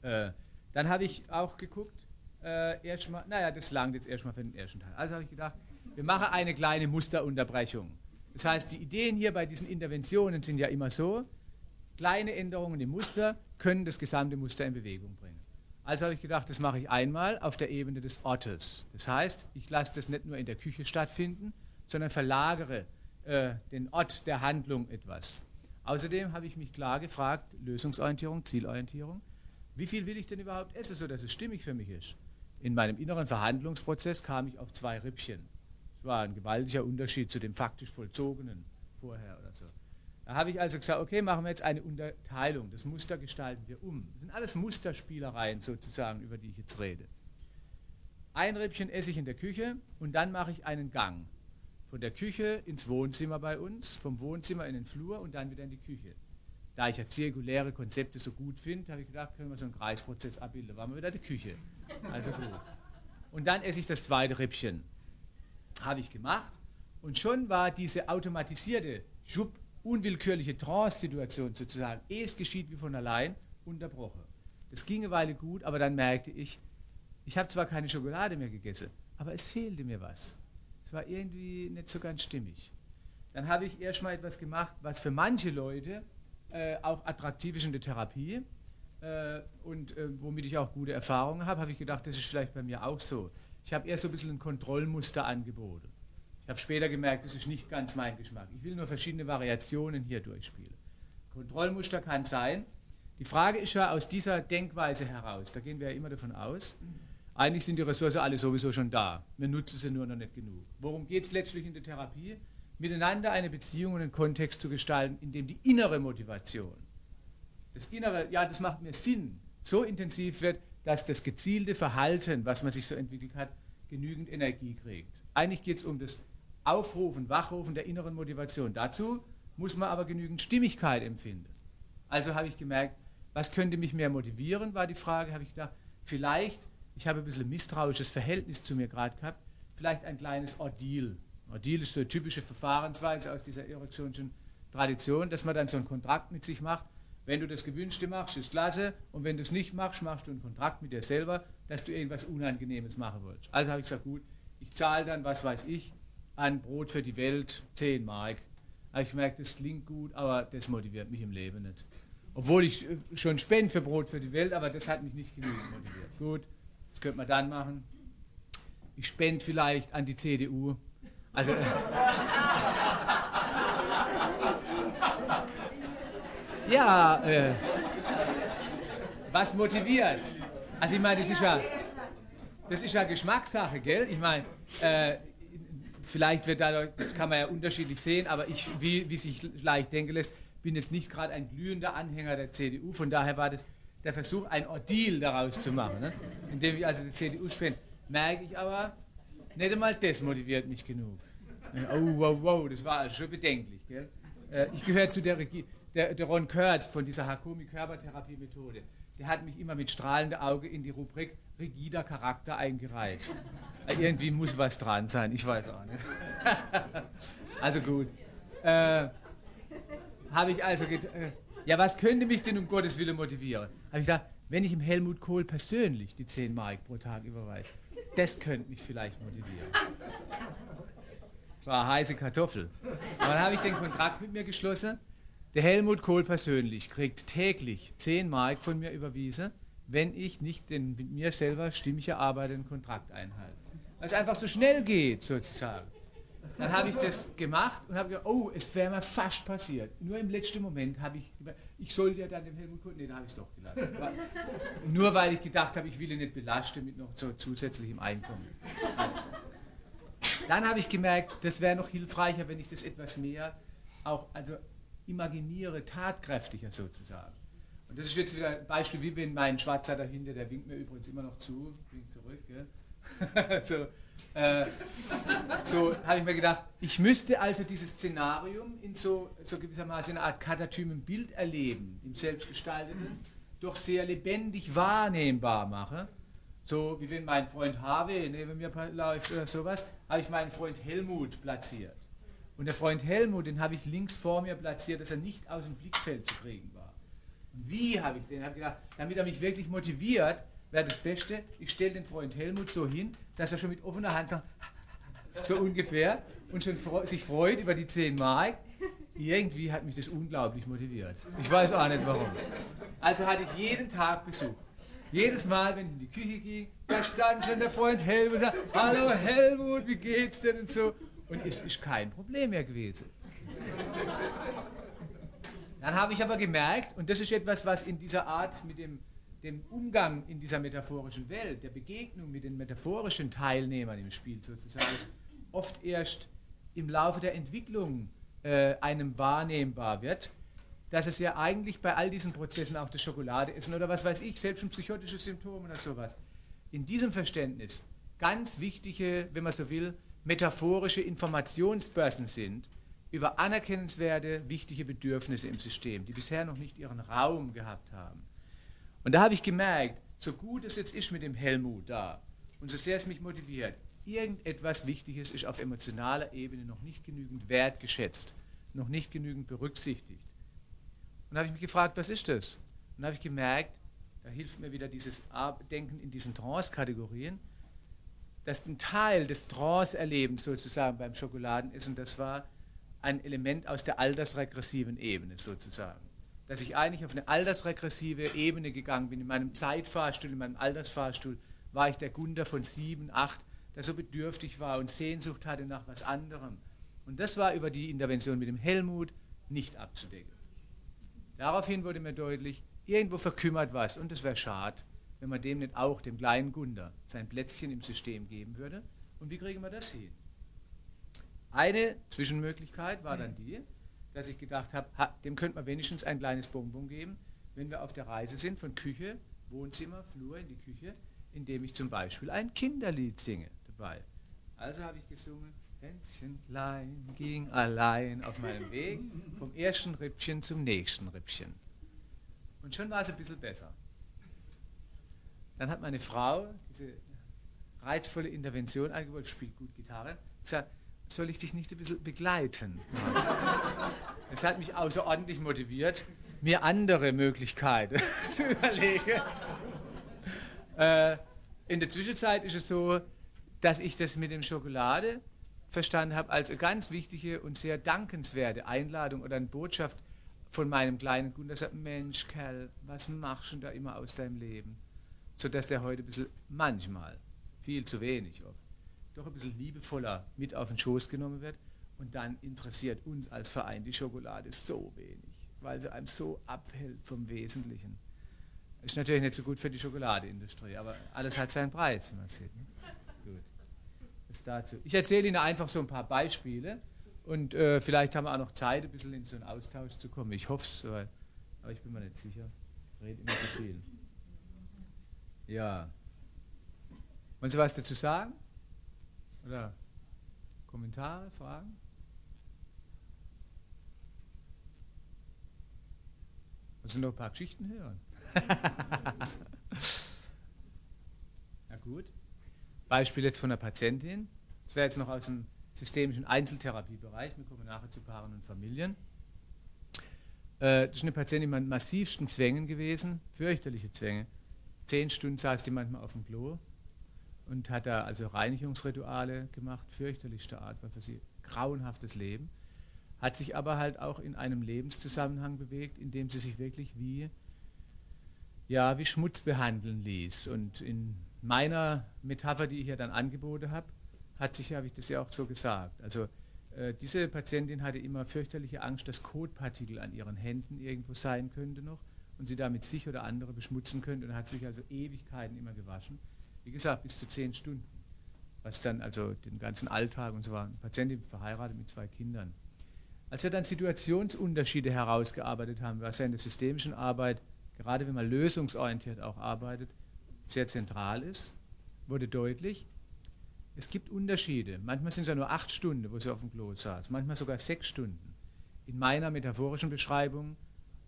Äh, dann habe ich auch geguckt, äh, erstmal, naja, das langt jetzt erstmal für den ersten Teil. Also habe ich gedacht, wir machen eine kleine Musterunterbrechung. Das heißt, die Ideen hier bei diesen Interventionen sind ja immer so, kleine Änderungen im Muster können das gesamte Muster in Bewegung bringen. Also habe ich gedacht, das mache ich einmal auf der Ebene des Ortes. Das heißt, ich lasse das nicht nur in der Küche stattfinden, sondern verlagere äh, den Ort der Handlung etwas. Außerdem habe ich mich klar gefragt, Lösungsorientierung, Zielorientierung, wie viel will ich denn überhaupt essen, sodass es stimmig für mich ist? In meinem inneren Verhandlungsprozess kam ich auf zwei Rippchen. Das war ein gewaltiger Unterschied zu dem faktisch Vollzogenen vorher oder so. Da habe ich also gesagt, okay, machen wir jetzt eine Unterteilung. Das Muster gestalten wir um. Das sind alles Musterspielereien sozusagen, über die ich jetzt rede. Ein Rippchen esse ich in der Küche und dann mache ich einen Gang. Von der Küche ins Wohnzimmer bei uns, vom Wohnzimmer in den Flur und dann wieder in die Küche. Da ich ja zirkuläre Konzepte so gut finde, habe ich gedacht, können wir so einen Kreisprozess abbilden. Da waren wir wieder in der Küche. Also gut. Und dann esse ich das zweite Rippchen. Habe ich gemacht. Und schon war diese automatisierte, schub, unwillkürliche Trance-Situation sozusagen, es geschieht wie von allein, unterbrochen. Das ging eine Weile gut, aber dann merkte ich, ich habe zwar keine Schokolade mehr gegessen, aber es fehlte mir was war irgendwie nicht so ganz stimmig. Dann habe ich erstmal etwas gemacht, was für manche Leute äh, auch attraktiv ist in der Therapie äh, und äh, womit ich auch gute Erfahrungen habe, habe ich gedacht, das ist vielleicht bei mir auch so. Ich habe eher so ein bisschen ein Kontrollmuster angeboten. Habe später gemerkt, das ist nicht ganz mein Geschmack. Ich will nur verschiedene Variationen hier durchspielen. Kontrollmuster kann sein. Die Frage ist ja aus dieser Denkweise heraus, da gehen wir ja immer davon aus, eigentlich sind die Ressourcen alle sowieso schon da. Wir nutzen sie nur noch nicht genug. Worum geht es letztlich in der Therapie? Miteinander eine Beziehung und einen Kontext zu gestalten, in dem die innere Motivation, das innere, ja, das macht mir Sinn, so intensiv wird, dass das gezielte Verhalten, was man sich so entwickelt hat, genügend Energie kriegt. Eigentlich geht es um das Aufrufen, Wachrufen der inneren Motivation. Dazu muss man aber genügend Stimmigkeit empfinden. Also habe ich gemerkt, was könnte mich mehr motivieren, war die Frage, habe ich gedacht, vielleicht, ich habe ein bisschen misstrauisches Verhältnis zu mir gerade gehabt, vielleicht ein kleines Ordeal. Ordeal ist so eine typische Verfahrensweise aus dieser erektionischen Tradition, dass man dann so einen Kontrakt mit sich macht. Wenn du das Gewünschte machst, ist klasse. Und wenn du es nicht machst, machst du einen Kontrakt mit dir selber, dass du irgendwas Unangenehmes machen willst. Also habe ich gesagt, gut, ich zahle dann, was weiß ich, an Brot für die Welt 10 Mark. Ich gemerkt, das klingt gut, aber das motiviert mich im Leben nicht. Obwohl ich äh, schon spende für Brot für die Welt, aber das hat mich nicht genügend motiviert. Gut, das könnte man dann machen. Ich spende vielleicht an die CDU. Also. Äh, ja, äh, was motiviert? Also ich meine, das ist ja, das ist ja Geschmackssache, gell? Ich meine, äh, vielleicht wird dadurch, das kann man ja unterschiedlich sehen, aber ich, wie, wie sich leicht denken lässt, bin jetzt nicht gerade ein glühender Anhänger der CDU. Von daher war das der Versuch, ein Ordeal daraus zu machen, ne? indem ich also die CDU spende. Merke ich aber, nicht einmal das motiviert mich genug. Oh, wow, wow, das war also schon bedenklich. Gell? Äh, ich gehöre zu der, Regie, der, der Ron Kurtz von dieser Hakomi-Körpertherapie-Methode. Der hat mich immer mit strahlendem Auge in die Rubrik rigider Charakter eingereiht. Irgendwie muss was dran sein, ich weiß auch nicht. also gut. Äh, Habe ich also gedacht, äh, ja, was könnte mich denn um Gottes Willen motivieren? Habe ich gedacht, wenn ich ihm Helmut Kohl persönlich die 10 Mark pro Tag überweise, das könnte mich vielleicht motivieren. Das war heiße Kartoffel. Und dann habe ich den Kontrakt mit mir geschlossen. Der Helmut Kohl persönlich kriegt täglich 10 Mark von mir überwiesen, wenn ich nicht den mit mir selber stimmig erarbeiteten Kontrakt einhalte. Weil es einfach so schnell geht, sozusagen. Dann habe ich das gemacht und habe gedacht, oh, es wäre mir fast passiert. Nur im letzten Moment habe ich, ich sollte ja dann dem Helmut Kohl, nee, da habe ich es doch gelassen. Nur weil ich gedacht habe, ich will ihn nicht belasten mit noch so zusätzlichem Einkommen. Dann habe ich gemerkt, das wäre noch hilfreicher, wenn ich das etwas mehr auch also imaginiere, tatkräftiger sozusagen. Und das ist jetzt wieder ein Beispiel, wie wenn mein Schwarzer dahinter, der winkt mir übrigens immer noch zu, winkt zurück, gell? so, äh, so habe ich mir gedacht, ich müsste also dieses Szenarium in so, so gewissermaßen eine Art katatymen Bild erleben, im Selbstgestalteten, doch sehr lebendig wahrnehmbar machen so wie wenn mein Freund Harvey neben mir läuft oder sowas, habe ich meinen Freund Helmut platziert. Und der Freund Helmut, den habe ich links vor mir platziert, dass er nicht aus dem Blickfeld zu kriegen war. Wie habe ich den? Habe gedacht, damit er mich wirklich motiviert, wäre das Beste, ich stelle den Freund Helmut so hin, dass er schon mit offener Hand sagt, so ungefähr, und schon sich freut über die 10 Mark. Irgendwie hat mich das unglaublich motiviert. Ich weiß auch nicht warum. Also hatte ich jeden Tag Besuch. Jedes Mal, wenn ich in die Küche ging, da stand schon der Freund Helmut und sagte, hallo Helmut, wie geht's denn und so. Und es ist kein Problem mehr gewesen. Dann habe ich aber gemerkt, und das ist etwas, was in dieser Art mit dem, dem Umgang in dieser metaphorischen Welt, der Begegnung mit den metaphorischen Teilnehmern im Spiel sozusagen, oft erst im Laufe der Entwicklung äh, einem wahrnehmbar wird dass es ja eigentlich bei all diesen Prozessen auch das Schokoladeessen oder was weiß ich, selbst schon psychotische Symptome oder sowas, in diesem Verständnis ganz wichtige, wenn man so will, metaphorische Informationsbörsen sind über anerkennenswerte, wichtige Bedürfnisse im System, die bisher noch nicht ihren Raum gehabt haben. Und da habe ich gemerkt, so gut es jetzt ist mit dem Helmut da und so sehr es mich motiviert, irgendetwas Wichtiges ist auf emotionaler Ebene noch nicht genügend wertgeschätzt, noch nicht genügend berücksichtigt. Und da habe ich mich gefragt, was ist das? Und dann habe ich gemerkt, da hilft mir wieder dieses Denken in diesen Trance-Kategorien, dass ein Teil des Trance-Erlebens sozusagen beim Schokoladenessen, das war ein Element aus der altersregressiven Ebene sozusagen. Dass ich eigentlich auf eine altersregressive Ebene gegangen bin. In meinem Zeitfahrstuhl, in meinem Altersfahrstuhl war ich der Gunder von sieben, acht, der so bedürftig war und Sehnsucht hatte nach was anderem. Und das war über die Intervention mit dem Helmut nicht abzudecken. Daraufhin wurde mir deutlich, irgendwo verkümmert was und es wäre schade, wenn man dem nicht auch, dem kleinen Gunder, sein Plätzchen im System geben würde. Und wie kriegen wir das hin? Eine Zwischenmöglichkeit war dann die, dass ich gedacht habe, dem könnte man wenigstens ein kleines Bonbon geben, wenn wir auf der Reise sind von Küche, Wohnzimmer, Flur in die Küche, indem ich zum Beispiel ein Kinderlied singe dabei. Also habe ich gesungen, Hänschen klein ging allein auf meinem Weg vom ersten Rippchen zum nächsten Rippchen. Und schon war es ein bisschen besser. Dann hat meine Frau diese reizvolle Intervention angeboten, spielt gut Gitarre, gesagt, soll ich dich nicht ein bisschen begleiten? Das hat mich außerordentlich motiviert, mir andere Möglichkeiten zu überlegen. Äh, in der Zwischenzeit ist es so, dass ich das mit dem Schokolade verstanden habe als eine ganz wichtige und sehr dankenswerte Einladung oder eine Botschaft von meinem kleinen Gunter. sagt, Mensch, Kerl, was machst du da immer aus deinem Leben? Sodass der heute ein bisschen, manchmal, viel zu wenig oft, doch ein bisschen liebevoller mit auf den Schoß genommen wird. Und dann interessiert uns als Verein die Schokolade so wenig, weil sie einem so abhält vom Wesentlichen. Ist natürlich nicht so gut für die Schokoladeindustrie, aber alles hat seinen Preis, wie man sieht. Ne? Gut. Das dazu. Ich erzähle Ihnen einfach so ein paar Beispiele und äh, vielleicht haben wir auch noch Zeit, ein bisschen in so einen Austausch zu kommen. Ich hoffe es, aber ich bin mir nicht sicher. Ich rede immer zu viel. Ja. Wollen Sie was dazu sagen? Oder Kommentare, Fragen? Sie noch ein paar Geschichten hören? Na gut. Beispiel jetzt von einer Patientin. Das wäre jetzt noch aus dem systemischen Einzeltherapiebereich. Wir kommen nachher zu Paaren und Familien. Äh, das ist eine Patientin mit massivsten Zwängen gewesen, fürchterliche Zwänge. Zehn Stunden saß die manchmal auf dem Klo und hat da also Reinigungsrituale gemacht, fürchterlichster Art, war für sie grauenhaftes Leben. Hat sich aber halt auch in einem Lebenszusammenhang bewegt, in dem sie sich wirklich wie ja, wie Schmutz behandeln ließ. Und in meiner Metapher, die ich ja dann angeboten habe, hat sich, habe ich das ja auch so gesagt. Also äh, diese Patientin hatte immer fürchterliche Angst, dass Kotpartikel an ihren Händen irgendwo sein könnte noch und sie damit sich oder andere beschmutzen könnte und hat sich also Ewigkeiten immer gewaschen. Wie gesagt, bis zu zehn Stunden. Was dann also den ganzen Alltag und so war. Eine Patientin verheiratet mit zwei Kindern. Als wir dann Situationsunterschiede herausgearbeitet haben, was ja in der systemischen Arbeit gerade wenn man lösungsorientiert auch arbeitet, sehr zentral ist, wurde deutlich, es gibt Unterschiede. Manchmal sind es ja nur acht Stunden, wo sie auf dem Klo saß, manchmal sogar sechs Stunden. In meiner metaphorischen Beschreibung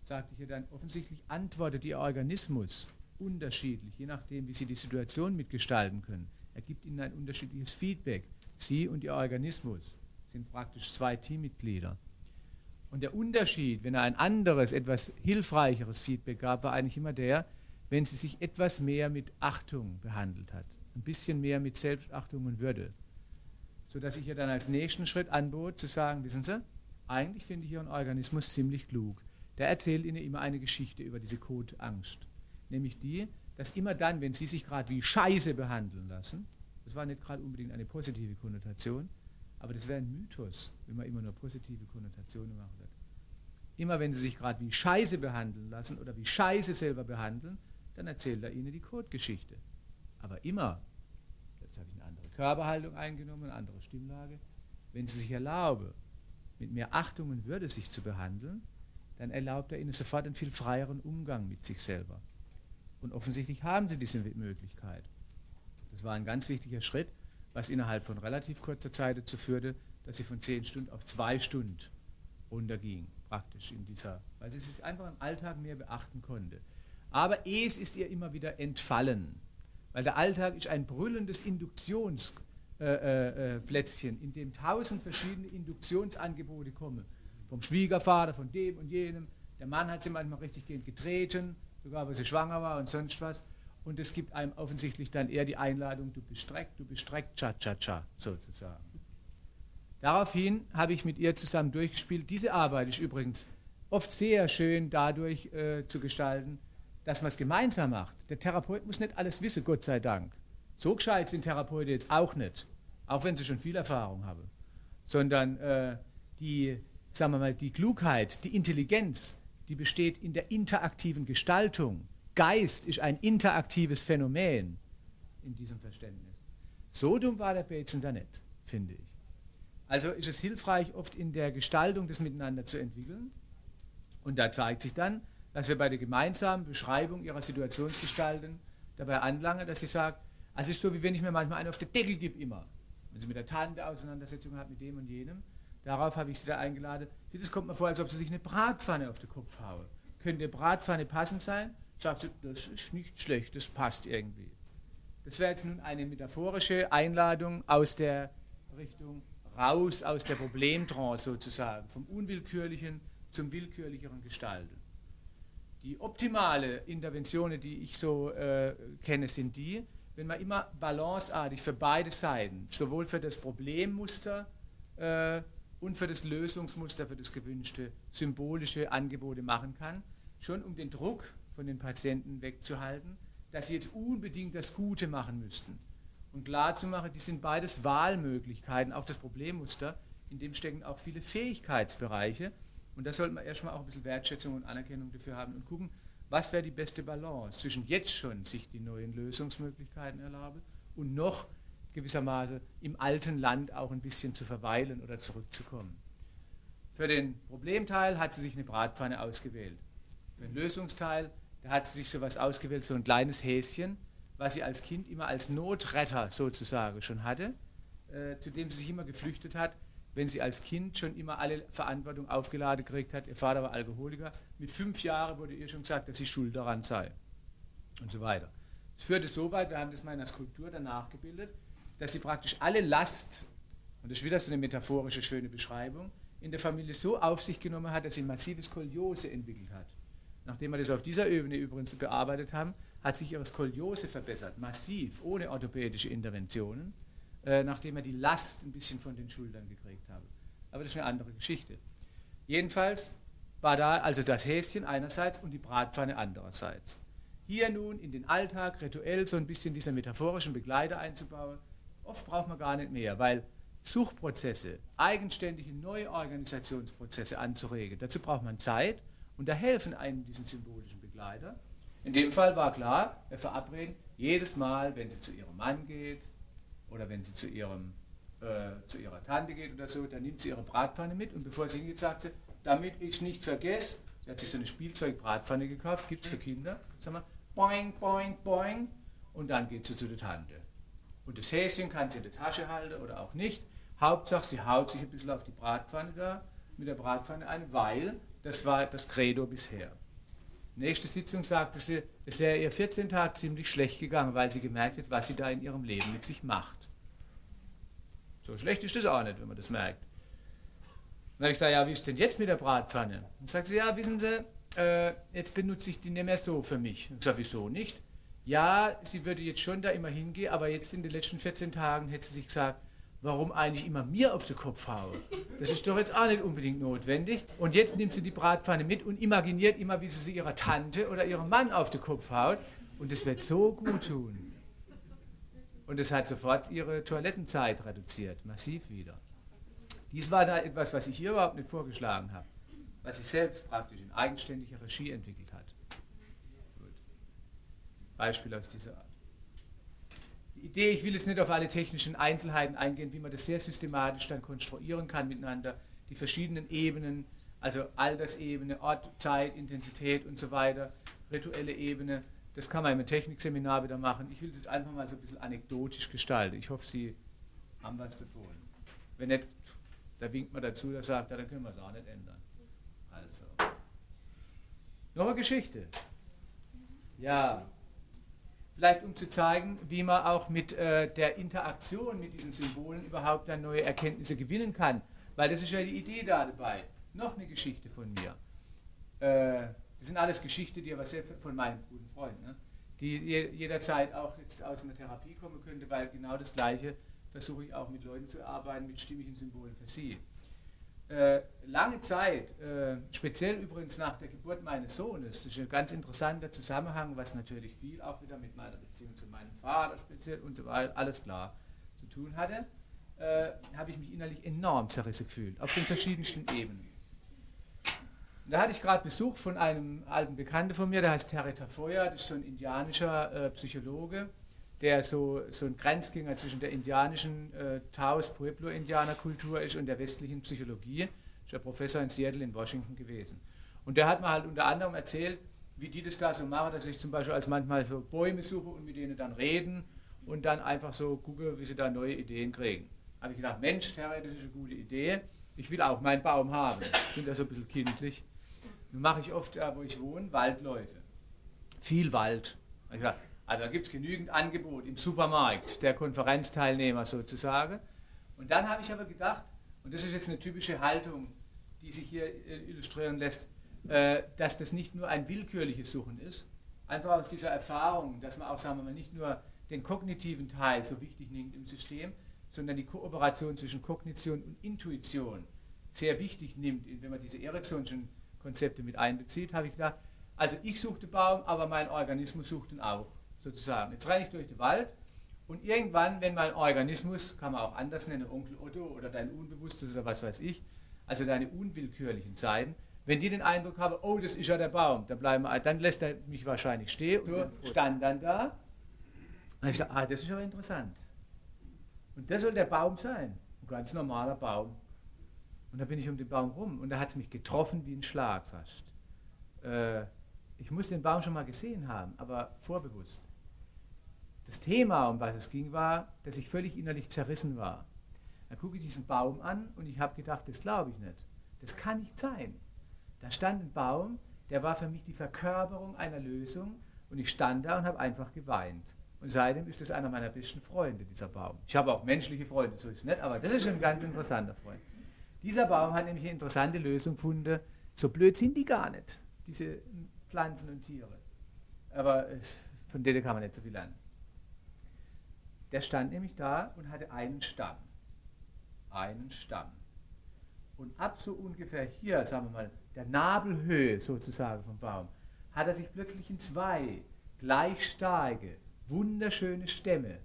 sagte ich ihr dann, offensichtlich antwortet Ihr Organismus unterschiedlich, je nachdem, wie Sie die Situation mitgestalten können. Er gibt Ihnen ein unterschiedliches Feedback. Sie und Ihr Organismus sind praktisch zwei Teammitglieder. Und der Unterschied, wenn er ein anderes, etwas hilfreicheres Feedback gab, war eigentlich immer der, wenn sie sich etwas mehr mit Achtung behandelt hat. Ein bisschen mehr mit Selbstachtung und Würde. Sodass ich ihr dann als nächsten Schritt anbot, zu sagen, wissen Sie, eigentlich finde ich Ihren Organismus ziemlich klug. Der erzählt Ihnen immer eine Geschichte über diese Kotangst. Nämlich die, dass immer dann, wenn Sie sich gerade wie Scheiße behandeln lassen, das war nicht gerade unbedingt eine positive Konnotation, aber das wäre ein Mythos, wenn man immer nur positive Konnotationen machen wird. Immer wenn sie sich gerade wie Scheiße behandeln lassen oder wie Scheiße selber behandeln, dann erzählt er ihnen die Kotgeschichte. Aber immer, jetzt habe ich eine andere Körperhaltung eingenommen, eine andere Stimmlage, wenn sie sich erlauben, mit mehr Achtung und Würde sich zu behandeln, dann erlaubt er ihnen sofort einen viel freieren Umgang mit sich selber. Und offensichtlich haben sie diese Möglichkeit. Das war ein ganz wichtiger Schritt, was innerhalb von relativ kurzer Zeit dazu führte, dass sie von zehn Stunden auf zwei Stunden runterging, praktisch in dieser, weil sie sich einfach im Alltag mehr beachten konnte. Aber es ist ihr immer wieder entfallen, weil der Alltag ist ein brüllendes Induktionsplätzchen, äh, äh, äh in dem tausend verschiedene Induktionsangebote kommen. Vom Schwiegervater, von dem und jenem. Der Mann hat sie manchmal richtig getreten, sogar weil sie schwanger war und sonst was und es gibt einem offensichtlich dann eher die Einladung, du bist streckt, du bist streckt, cha cha cha, sozusagen. Daraufhin habe ich mit ihr zusammen durchgespielt. Diese Arbeit ist übrigens oft sehr schön dadurch äh, zu gestalten, dass man es gemeinsam macht. Der Therapeut muss nicht alles wissen, Gott sei Dank. So gescheit sind Therapeuten jetzt auch nicht, auch wenn sie schon viel Erfahrung haben. Sondern äh, die, sagen wir mal, die Klugheit, die Intelligenz, die besteht in der interaktiven Gestaltung. Geist ist ein interaktives Phänomen in diesem Verständnis. So dumm war der Bateson da nicht, finde ich. Also ist es hilfreich, oft in der Gestaltung das Miteinander zu entwickeln. Und da zeigt sich dann, dass wir bei der gemeinsamen Beschreibung ihrer Situationsgestalten dabei anlangen, dass sie sagt, also es ist so, wie wenn ich mir manchmal einen auf den Deckel gebe immer. Wenn sie mit der Tante Auseinandersetzung hat, mit dem und jenem. Darauf habe ich sie da eingeladen. Sie, das kommt mir vor, als ob sie sich eine Bratpfanne auf den Kopf haue. Könnte Bratpfanne passend sein? Sagt sie, das ist nicht schlecht, das passt irgendwie. Das wäre jetzt nun eine metaphorische Einladung aus der Richtung raus aus der Problemtrance sozusagen, vom Unwillkürlichen zum willkürlicheren Gestalten. Die optimale Interventionen, die ich so äh, kenne, sind die, wenn man immer balanceartig für beide Seiten, sowohl für das Problemmuster äh, und für das Lösungsmuster, für das gewünschte symbolische Angebote machen kann, schon um den Druck von den Patienten wegzuhalten, dass sie jetzt unbedingt das Gute machen müssten. Und klar zu machen, die sind beides Wahlmöglichkeiten, auch das Problemmuster, in dem stecken auch viele Fähigkeitsbereiche, und da sollte man erstmal auch ein bisschen Wertschätzung und Anerkennung dafür haben und gucken, was wäre die beste Balance zwischen jetzt schon sich die neuen Lösungsmöglichkeiten erlaube und noch gewissermaßen im alten Land auch ein bisschen zu verweilen oder zurückzukommen. Für den Problemteil hat sie sich eine Bratpfanne ausgewählt. Für den Lösungsteil, da hat sie sich sowas ausgewählt, so ein kleines Häschen, was sie als Kind immer als Notretter sozusagen schon hatte, äh, zu dem sie sich immer geflüchtet hat, wenn sie als Kind schon immer alle Verantwortung aufgeladen gekriegt hat. Ihr Vater war Alkoholiker. Mit fünf Jahren wurde ihr schon gesagt, dass sie schuld daran sei. Und so weiter. Es führte so weit, wir haben das mal in der Skulptur danach gebildet, dass sie praktisch alle Last, und das ist wieder so eine metaphorische, schöne Beschreibung, in der Familie so auf sich genommen hat, dass sie ein massives Skoliose entwickelt hat. Nachdem wir das auf dieser Ebene übrigens bearbeitet haben, hat sich ihre Skoliose verbessert, massiv, ohne orthopädische Interventionen. Äh, nachdem er die Last ein bisschen von den Schultern gekriegt habe. Aber das ist eine andere Geschichte. Jedenfalls war da also das Häschen einerseits und die Bratpfanne andererseits. Hier nun in den Alltag rituell so ein bisschen dieser metaphorischen Begleiter einzubauen, oft braucht man gar nicht mehr, weil Suchprozesse, eigenständige neue Organisationsprozesse anzuregen, dazu braucht man Zeit und da helfen einem diesen symbolischen Begleiter. In dem Fall war klar, wir verabreden jedes Mal, wenn sie zu ihrem Mann geht, oder wenn sie zu, ihrem, äh, zu ihrer Tante geht oder so, dann nimmt sie ihre Bratpfanne mit und bevor sie hingeht, sagt sie, damit ich nicht vergesse, sie hat sich so eine Spielzeugbratpfanne gekauft, gibt es für Kinder, sag mal, boing, boing, boing, und dann geht sie zu der Tante. Und das Häschen kann sie in der Tasche halten oder auch nicht. Hauptsache, sie haut sich ein bisschen auf die Bratpfanne da, mit der Bratpfanne ein, weil das war das Credo bisher. Nächste Sitzung sagte sie, es wäre ihr 14 Tage ziemlich schlecht gegangen, weil sie gemerkt hat, was sie da in ihrem Leben mit sich macht. So schlecht ist das auch nicht, wenn man das merkt. Dann habe ich gesagt, ja, wie ist denn jetzt mit der Bratpfanne? Dann sagt sie, ja, wissen Sie, äh, jetzt benutze ich die nicht mehr so für mich. Ich sage, wieso nicht? Ja, sie würde jetzt schon da immer hingehen, aber jetzt in den letzten 14 Tagen hätte sie sich gesagt, warum eigentlich immer mir auf den Kopf haue. Das ist doch jetzt auch nicht unbedingt notwendig. Und jetzt nimmt sie die Bratpfanne mit und imaginiert immer, wie sie sie ihrer Tante oder ihrem Mann auf den Kopf haut. Und das wird so gut tun. Und es hat sofort ihre Toilettenzeit reduziert, massiv wieder. Dies war da etwas, was ich hier überhaupt nicht vorgeschlagen habe, was sich selbst praktisch in eigenständiger Regie entwickelt hat. Beispiel aus dieser Art. Die Idee, ich will jetzt nicht auf alle technischen Einzelheiten eingehen, wie man das sehr systematisch dann konstruieren kann miteinander, die verschiedenen Ebenen, also Altersebene, Ort, Zeit, Intensität und so weiter, rituelle Ebene, das kann man im Technikseminar wieder machen. Ich will es jetzt einfach mal so ein bisschen anekdotisch gestalten. Ich hoffe, Sie haben was davon. Wenn nicht, da winkt man dazu, da sagt er, dann können wir es auch nicht ändern. Also. Noch eine Geschichte. Ja. Vielleicht um zu zeigen, wie man auch mit äh, der Interaktion mit diesen Symbolen überhaupt dann neue Erkenntnisse gewinnen kann. Weil das ist ja die Idee da dabei. Noch eine Geschichte von mir. Äh, das sind alles Geschichten, die aber sehr von meinem guten Freund, ne, die jederzeit auch jetzt aus einer Therapie kommen könnte, weil genau das Gleiche versuche ich auch mit Leuten zu arbeiten, mit stimmigen Symbolen für sie. Äh, lange Zeit, äh, speziell übrigens nach der Geburt meines Sohnes, das ist ein ganz interessanter Zusammenhang, was natürlich viel auch wieder mit meiner Beziehung zu meinem Vater speziell und so weiter, alles klar, zu tun hatte, äh, habe ich mich innerlich enorm zerrissen gefühlt, auf den verschiedensten Ebenen. Und da hatte ich gerade Besuch von einem alten Bekannten von mir, der heißt Terry Tafoya, das ist so ein indianischer äh, Psychologe, der so, so ein Grenzgänger zwischen der indianischen äh, Taos Pueblo-Indianerkultur ist und der westlichen Psychologie. Ist der Professor in Seattle in Washington gewesen. Und der hat mir halt unter anderem erzählt, wie die das da so machen, dass ich zum Beispiel als manchmal so Bäume suche und mit denen dann reden und dann einfach so gucke, wie sie da neue Ideen kriegen. Habe ich gedacht, Mensch, das ist eine gute Idee. Ich will auch meinen Baum haben. Ich bin da so ein bisschen kindlich. Nun mache ich oft, wo ich wohne, Waldläufe. Viel Wald. Ich dachte, also da gibt es genügend Angebot im Supermarkt der Konferenzteilnehmer sozusagen. Und dann habe ich aber gedacht, und das ist jetzt eine typische Haltung, die sich hier äh, illustrieren lässt, äh, dass das nicht nur ein willkürliches Suchen ist, einfach aus dieser Erfahrung, dass man auch, sagen wir mal, nicht nur den kognitiven Teil so wichtig nimmt im System, sondern die Kooperation zwischen Kognition und Intuition sehr wichtig nimmt, wenn man diese Ericksonschen Konzepte mit einbezieht, habe ich gedacht, also ich suche den Baum, aber mein Organismus sucht ihn auch sozusagen. Jetzt renne ich durch den Wald und irgendwann, wenn mein Organismus, kann man auch anders nennen, Onkel Otto oder dein Unbewusstes oder was weiß ich, also deine unwillkürlichen Seiten, wenn die den Eindruck haben, oh, das ist ja der Baum, dann, bleiben, dann lässt er mich wahrscheinlich stehen. So, stand dann da. Und ich dachte, ah, das ist aber interessant. Und das soll der Baum sein. Ein ganz normaler Baum. Und da bin ich um den Baum rum und da hat es mich getroffen wie ein Schlag fast. Äh, ich muss den Baum schon mal gesehen haben, aber vorbewusst. Das Thema, um was es ging, war, dass ich völlig innerlich zerrissen war. Dann gucke ich diesen Baum an und ich habe gedacht, das glaube ich nicht. Das kann nicht sein. Da stand ein Baum, der war für mich die Verkörperung einer Lösung und ich stand da und habe einfach geweint. Und seitdem ist das einer meiner besten Freunde, dieser Baum. Ich habe auch menschliche Freunde, so ist es nicht, aber das ist ein ganz interessanter Freund. Dieser Baum hat nämlich eine interessante Lösung gefunden. So blöd sind die gar nicht, diese Pflanzen und Tiere. Aber von denen kann man nicht so viel lernen. Der stand nämlich da und hatte einen Stamm. Einen Stamm. Und ab so ungefähr hier, sagen wir mal, der Nabelhöhe sozusagen vom Baum, hat er sich plötzlich in zwei gleich starke, wunderschöne Stämme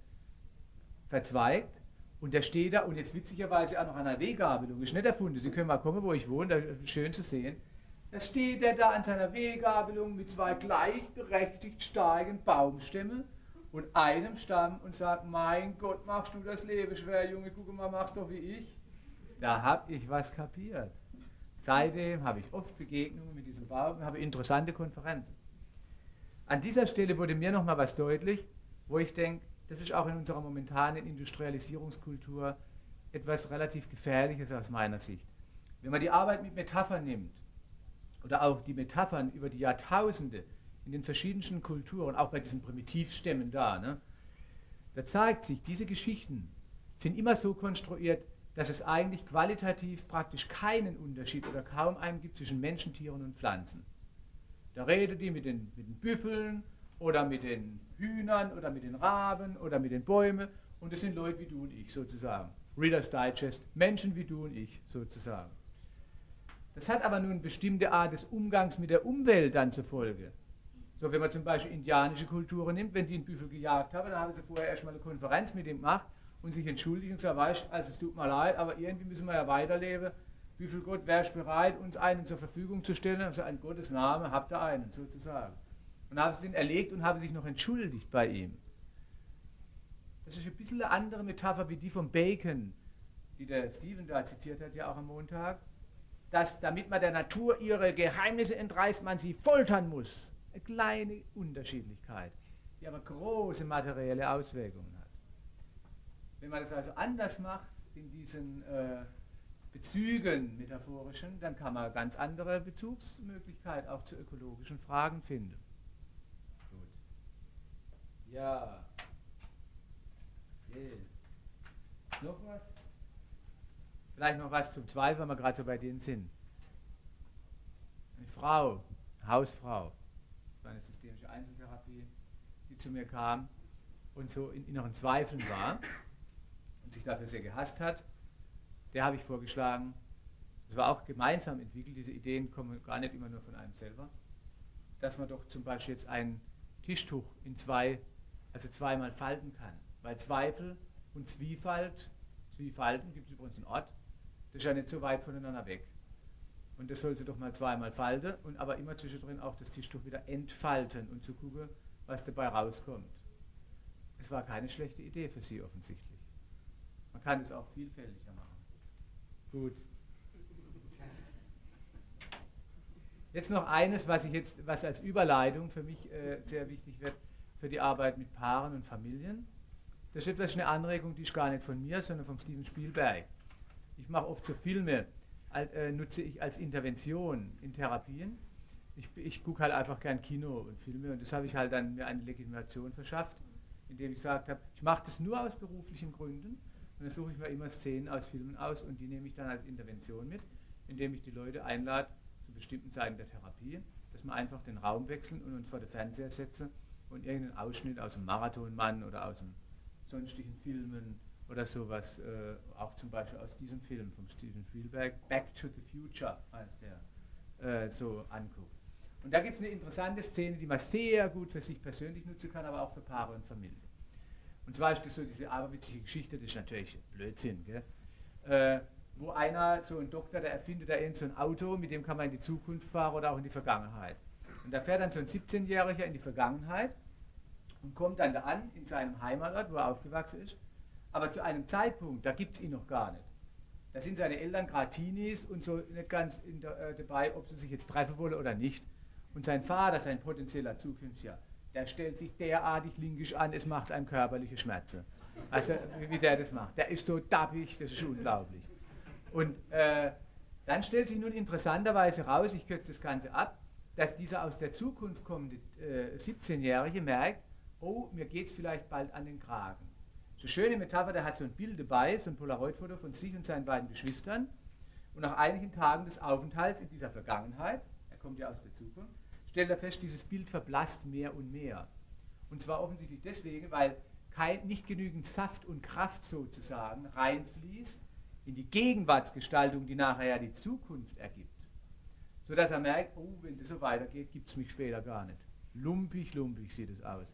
verzweigt. Und der steht da und jetzt witzigerweise auch noch an einer Weggabelung. Ist nicht erfunden. Sie können mal kommen, wo ich wohne, da ist schön zu sehen. Da steht er da an seiner Weggabelung mit zwei gleichberechtigt starken Baumstämmen und einem Stamm und sagt, mein Gott, machst du das Leben schwer, Junge, guck mal, machst doch wie ich. Da habe ich was kapiert. Seitdem habe ich oft Begegnungen mit diesem Baum und habe interessante Konferenzen. An dieser Stelle wurde mir nochmal was deutlich, wo ich denke, das ist auch in unserer momentanen Industrialisierungskultur etwas relativ Gefährliches aus meiner Sicht. Wenn man die Arbeit mit Metaphern nimmt oder auch die Metaphern über die Jahrtausende in den verschiedensten Kulturen, auch bei diesen Primitivstämmen da, ne, da zeigt sich, diese Geschichten sind immer so konstruiert, dass es eigentlich qualitativ praktisch keinen Unterschied oder kaum einen gibt zwischen Menschen, Tieren und Pflanzen. Da redet die mit den, mit den Büffeln oder mit den Hühnern oder mit den Raben oder mit den Bäumen und das sind Leute wie du und ich sozusagen. Reader's Digest, Menschen wie du und ich sozusagen. Das hat aber nun bestimmte Art des Umgangs mit der Umwelt dann zur Folge. So, wenn man zum Beispiel indianische Kulturen nimmt, wenn die einen Büffel gejagt haben, dann haben sie vorher erstmal eine Konferenz mit ihm gemacht und sich entschuldigt und gesagt, weißt, also es tut mir leid, aber irgendwie müssen wir ja weiterleben. Büffelgott, wärst bereit, uns einen zur Verfügung zu stellen? Also in Gottes Name habt ihr einen, sozusagen. Und haben sie den erlegt und haben sich noch entschuldigt bei ihm. Das ist ein bisschen eine andere Metapher wie die von Bacon, die der Stephen da zitiert hat, ja auch am Montag, dass damit man der Natur ihre Geheimnisse entreißt, man sie foltern muss. Eine kleine Unterschiedlichkeit, die aber große materielle Auswirkungen hat. Wenn man das also anders macht in diesen äh, Bezügen metaphorischen, dann kann man ganz andere Bezugsmöglichkeiten auch zu ökologischen Fragen finden. Gut. Ja. Okay. Noch was? Vielleicht noch was zum Zweifel, wenn wir gerade so bei denen sind. Eine Frau, Hausfrau, eine systemische Einzeltherapie, die zu mir kam und so in inneren Zweifeln war und sich dafür sehr gehasst hat, der habe ich vorgeschlagen, das war auch gemeinsam entwickelt, diese Ideen kommen gar nicht immer nur von einem selber, dass man doch zum Beispiel jetzt ein Tischtuch in zwei, also zweimal falten kann. Weil Zweifel und Zwiefalt, Zwiefalten gibt es übrigens einen Ort, das ist ja nicht so weit voneinander weg. Und das sollte doch mal zweimal falten und aber immer zwischendrin auch das Tischtuch wieder entfalten und zu gucken, was dabei rauskommt. Es war keine schlechte Idee für Sie offensichtlich. Man kann es auch vielfältiger machen. Gut. Jetzt noch eines, was ich jetzt, was als Überleitung für mich äh, sehr wichtig wird für die Arbeit mit Paaren und Familien. Das ist etwas eine Anregung, die ist gar nicht von mir, sondern von Steven Spielberg. Ich mache oft so Filme, nutze ich als Intervention in Therapien. Ich, ich gucke halt einfach gern Kino und Filme und das habe ich halt dann mir eine Legitimation verschafft, indem ich gesagt habe, ich mache das nur aus beruflichen Gründen und dann suche ich mir immer Szenen aus Filmen aus und die nehme ich dann als Intervention mit, indem ich die Leute einlade, zu bestimmten Zeiten der Therapie, dass wir einfach den Raum wechseln und uns vor den Fernseher setzen und irgendeinen Ausschnitt aus dem Marathonmann oder aus dem sonstigen Filmen oder sowas, äh, auch zum Beispiel aus diesem Film von Steven Spielberg, Back to the Future heißt der, äh, so anguckt. Und da gibt es eine interessante Szene, die man sehr gut für sich persönlich nutzen kann, aber auch für Paare und Familie. Und zwar ist das so diese aberwitzige Geschichte, das ist natürlich Blödsinn? Äh, wo einer, so ein Doktor, der erfindet da irgend so ein Auto, mit dem kann man in die Zukunft fahren oder auch in die Vergangenheit. Und da fährt dann so ein 17-Jähriger in die Vergangenheit und kommt dann da an, in seinem Heimatort, wo er aufgewachsen ist. Aber zu einem Zeitpunkt, da gibt es ihn noch gar nicht. Da sind seine Eltern gerade Teenies und so nicht ganz der, äh, dabei, ob sie sich jetzt treffen wollen oder nicht. Und sein Vater, sein potenzieller Zukünftiger, der stellt sich derartig linkisch an, es macht einem körperliche Schmerzen. Also wie der das macht. Der ist so dappig, das ist unglaublich. Und äh, dann stellt sich nun interessanterweise raus, ich kürze das Ganze ab, dass dieser aus der Zukunft kommende äh, 17-Jährige merkt, oh, mir geht es vielleicht bald an den Kragen. So schöne Metapher, der hat so ein Bild dabei, so ein Polaroid-Foto von sich und seinen beiden Geschwistern. Und nach einigen Tagen des Aufenthalts in dieser Vergangenheit, er kommt ja aus der Zukunft, stellt er fest, dieses Bild verblasst mehr und mehr. Und zwar offensichtlich deswegen, weil kein, nicht genügend Saft und Kraft sozusagen reinfließt in die Gegenwartsgestaltung, die nachher ja die Zukunft ergibt. Sodass er merkt, oh, wenn das so weitergeht, gibt es mich später gar nicht. Lumpig, lumpig sieht es aus.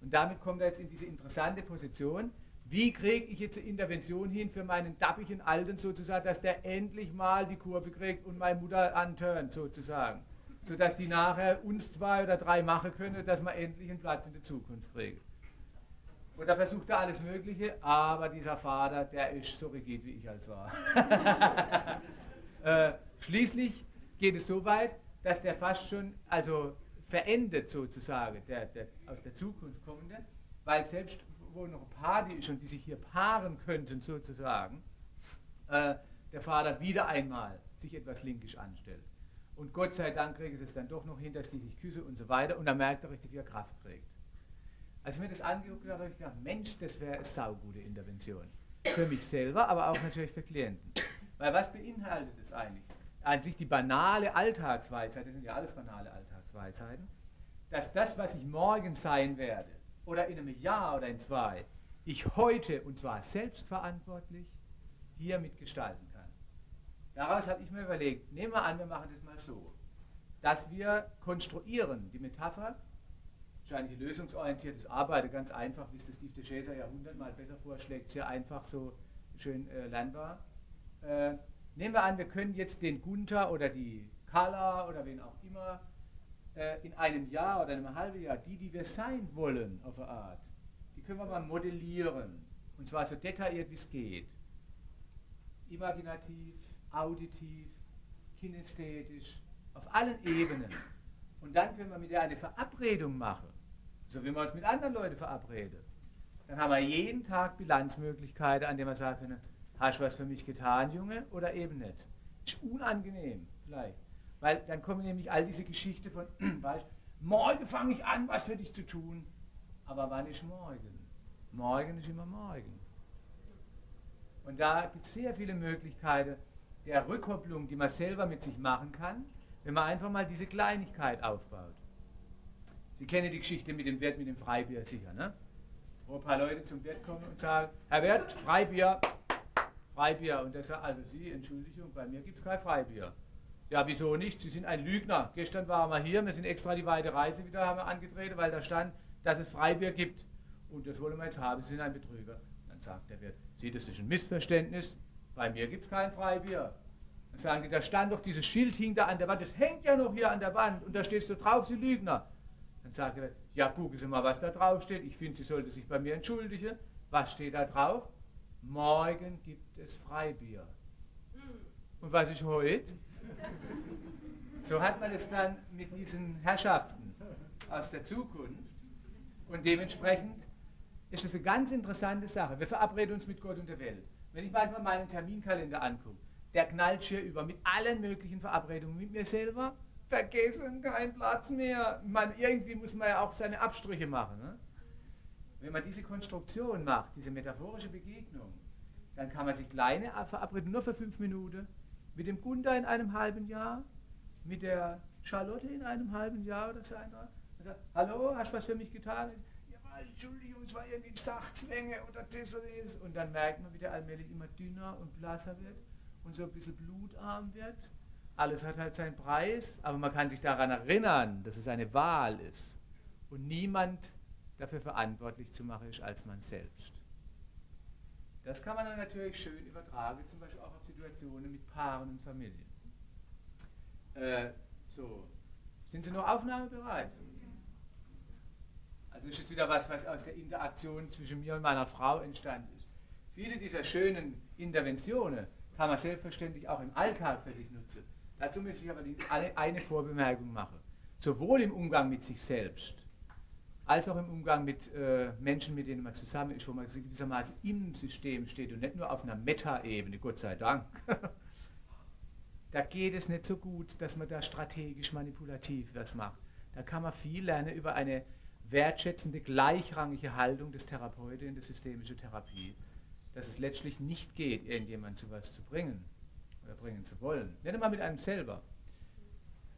Und damit kommt er jetzt in diese interessante Position. Wie kriege ich jetzt eine Intervention hin für meinen dappigen Alten sozusagen, dass der endlich mal die Kurve kriegt und meine Mutter anturnt sozusagen. Sodass die nachher uns zwei oder drei machen können, dass wir endlich einen Platz in der Zukunft kriegen. Und da versucht er alles Mögliche, aber dieser Vater, der ist so rigid, wie ich als war. äh, schließlich geht es so weit, dass der fast schon, also verendet sozusagen, der, der aus der Zukunft kommende, weil selbst wo noch ein paar die schon, die sich hier paaren könnten sozusagen, äh, der Vater wieder einmal sich etwas linkisch anstellt. Und Gott sei Dank kriegt es dann doch noch hin, dass die sich küssen und so weiter und dann merkt er richtig, wie er Kraft kriegt. Als ich mir das angeguckt habe, habe ich gedacht, Mensch, das wäre eine saugute Intervention. Für mich selber, aber auch natürlich für Klienten. Weil was beinhaltet es eigentlich? An sich die banale Alltagsweisheit, das sind ja alles banale Alltagsweisheiten, dass das, was ich morgen sein werde, oder in einem Jahr oder in zwei, ich heute, und zwar selbstverantwortlich, hier mitgestalten kann. Daraus habe ich mir überlegt, nehmen wir an, wir machen das mal so, dass wir konstruieren, die Metapher, wahrscheinlich lösungsorientiertes Arbeiten, ganz einfach, wie es das Steve de Chaser ja hundertmal besser vorschlägt, sehr einfach, so schön äh, lernbar. Äh, nehmen wir an, wir können jetzt den Gunther oder die Carla oder wen auch immer äh, in einem Jahr oder einem halben Jahr, die, die wir sein wollen auf eine Art, die können wir mal modellieren. Und zwar so detailliert, wie es geht. Imaginativ, auditiv, kinästhetisch, auf allen Ebenen. Und dann können wir mit ihr eine Verabredung machen, so wie wir uns mit anderen Leuten verabreden. Dann haben wir jeden Tag Bilanzmöglichkeiten, an denen wir sagen können, hast du was für mich getan, Junge, oder eben nicht. Ist unangenehm, vielleicht. Weil dann kommen nämlich all diese Geschichten von, weißt, morgen fange ich an, was für dich zu tun. Aber wann ist morgen? Morgen ist immer morgen. Und da gibt es sehr viele Möglichkeiten der Rückkopplung, die man selber mit sich machen kann, wenn man einfach mal diese Kleinigkeit aufbaut. Sie kennen die Geschichte mit dem Wirt mit dem Freibier sicher, ne? Wo ein paar Leute zum Wirt kommen und sagen, Herr Wirt, Freibier. Freibier. Und der sagt, also Sie, Entschuldigung, bei mir gibt es kein Freibier. Ja, wieso nicht? Sie sind ein Lügner. Gestern waren wir hier, wir sind extra die weite Reise wieder haben wir angetreten, weil da stand, dass es Freibier gibt. Und das wollen wir jetzt haben, Sie sind ein Betrüger. Dann sagt der Wirt, Sie, das ist ein Missverständnis, bei mir gibt es kein Freibier. Dann sagen die, da stand doch dieses Schild hing da an der Wand, das hängt ja noch hier an der Wand und da stehst du drauf, Sie Lügner. Dann sagt er, ja gucken Sie mal, was da drauf steht. Ich finde, Sie sollte sich bei mir entschuldigen. Was steht da drauf? Morgen gibt es Freibier. Und was ist heute? So hat man es dann mit diesen Herrschaften aus der Zukunft. Und dementsprechend ist es eine ganz interessante Sache. Wir verabreden uns mit Gott und der Welt. Wenn ich manchmal meinen Terminkalender angucke, der knallt hier über mit allen möglichen Verabredungen mit mir selber. Vergessen, kein Platz mehr. Man, irgendwie muss man ja auch seine Abstriche machen. Ne? Wenn man diese Konstruktion macht, diese metaphorische Begegnung, dann kann man sich kleine verabreden, nur für fünf Minuten, mit dem Gunther in einem halben Jahr, mit der Charlotte in einem halben Jahr oder so. Einer. Sagt, Hallo, hast du was für mich getan? Ja, Entschuldigung, es war irgendwie Sachzwänge oder das oder das. Und dann merkt man, wie der allmählich immer dünner und blasser wird und so ein bisschen blutarm wird. Alles hat halt seinen Preis, aber man kann sich daran erinnern, dass es eine Wahl ist und niemand dafür verantwortlich zu machen ist als man selbst. Das kann man dann natürlich schön übertragen, zum Beispiel auch auf Situationen mit Paaren und Familien. Äh, so, sind Sie noch aufnahmebereit? Also ist jetzt wieder was, was aus der Interaktion zwischen mir und meiner Frau entstanden ist. Viele dieser schönen Interventionen kann man selbstverständlich auch im Alltag für sich nutzen. Dazu möchte ich aber eine Vorbemerkung machen. Sowohl im Umgang mit sich selbst, als auch im Umgang mit äh, Menschen, mit denen man zusammen ist, wo man gewissermaßen im System steht und nicht nur auf einer Meta-Ebene, Gott sei Dank. da geht es nicht so gut, dass man da strategisch manipulativ was macht. Da kann man viel lernen über eine wertschätzende, gleichrangige Haltung des Therapeuten in der systemischen Therapie, dass es letztlich nicht geht, irgendjemand zu was zu bringen oder bringen zu wollen. Nicht einmal mit einem selber.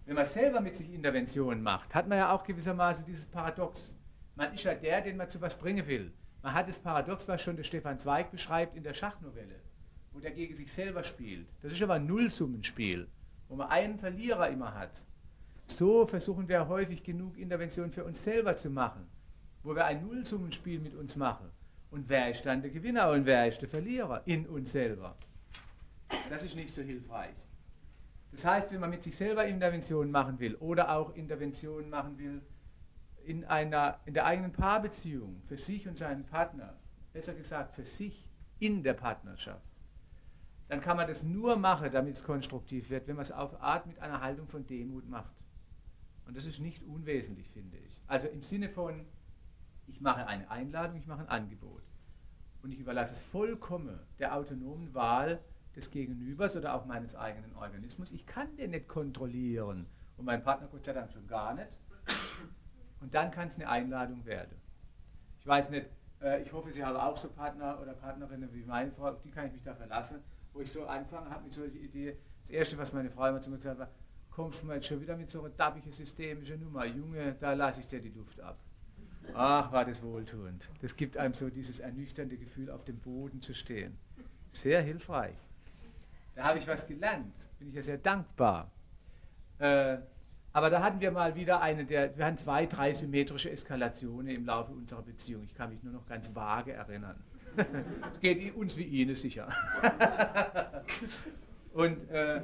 Wenn man selber mit sich Interventionen macht, hat man ja auch gewissermaßen dieses Paradox. Man ist ja der, den man zu was bringen will. Man hat das Paradox, was schon der Stefan Zweig beschreibt in der Schachnovelle, wo der gegen sich selber spielt. Das ist aber ein Nullsummenspiel, wo man einen Verlierer immer hat. So versuchen wir häufig genug Interventionen für uns selber zu machen, wo wir ein Nullsummenspiel mit uns machen. Und wer ist dann der Gewinner und wer ist der Verlierer in uns selber? Das ist nicht so hilfreich. Das heißt, wenn man mit sich selber Interventionen machen will oder auch Interventionen machen will in, einer, in der eigenen Paarbeziehung, für sich und seinen Partner, besser gesagt für sich in der Partnerschaft, dann kann man das nur machen, damit es konstruktiv wird, wenn man es auf Art mit einer Haltung von Demut macht. Und das ist nicht unwesentlich, finde ich. Also im Sinne von, ich mache eine Einladung, ich mache ein Angebot. Und ich überlasse es vollkommen der autonomen Wahl des Gegenübers oder auch meines eigenen Organismus. Ich kann den nicht kontrollieren. Und mein Partner Gott sei Dank schon gar nicht. Und dann kann es eine Einladung werden. Ich weiß nicht, äh, ich hoffe, Sie haben auch so Partner oder Partnerinnen wie meine Frau, auf die kann ich mich da verlassen, wo ich so anfangen habe mit solchen Ideen. Das Erste, was meine Frau immer zu mir gesagt hat, war, kommst du mal jetzt schon wieder mit so einer dabbigen systemische Nummer. Junge, da lasse ich dir die Luft ab. Ach, war das wohltuend. Das gibt einem so dieses ernüchternde Gefühl, auf dem Boden zu stehen. Sehr hilfreich. Da habe ich was gelernt. Bin ich ja sehr dankbar. Äh, aber da hatten wir mal wieder eine der, wir hatten zwei, drei symmetrische Eskalationen im Laufe unserer Beziehung. Ich kann mich nur noch ganz vage erinnern. Es geht uns wie Ihnen sicher. Und äh,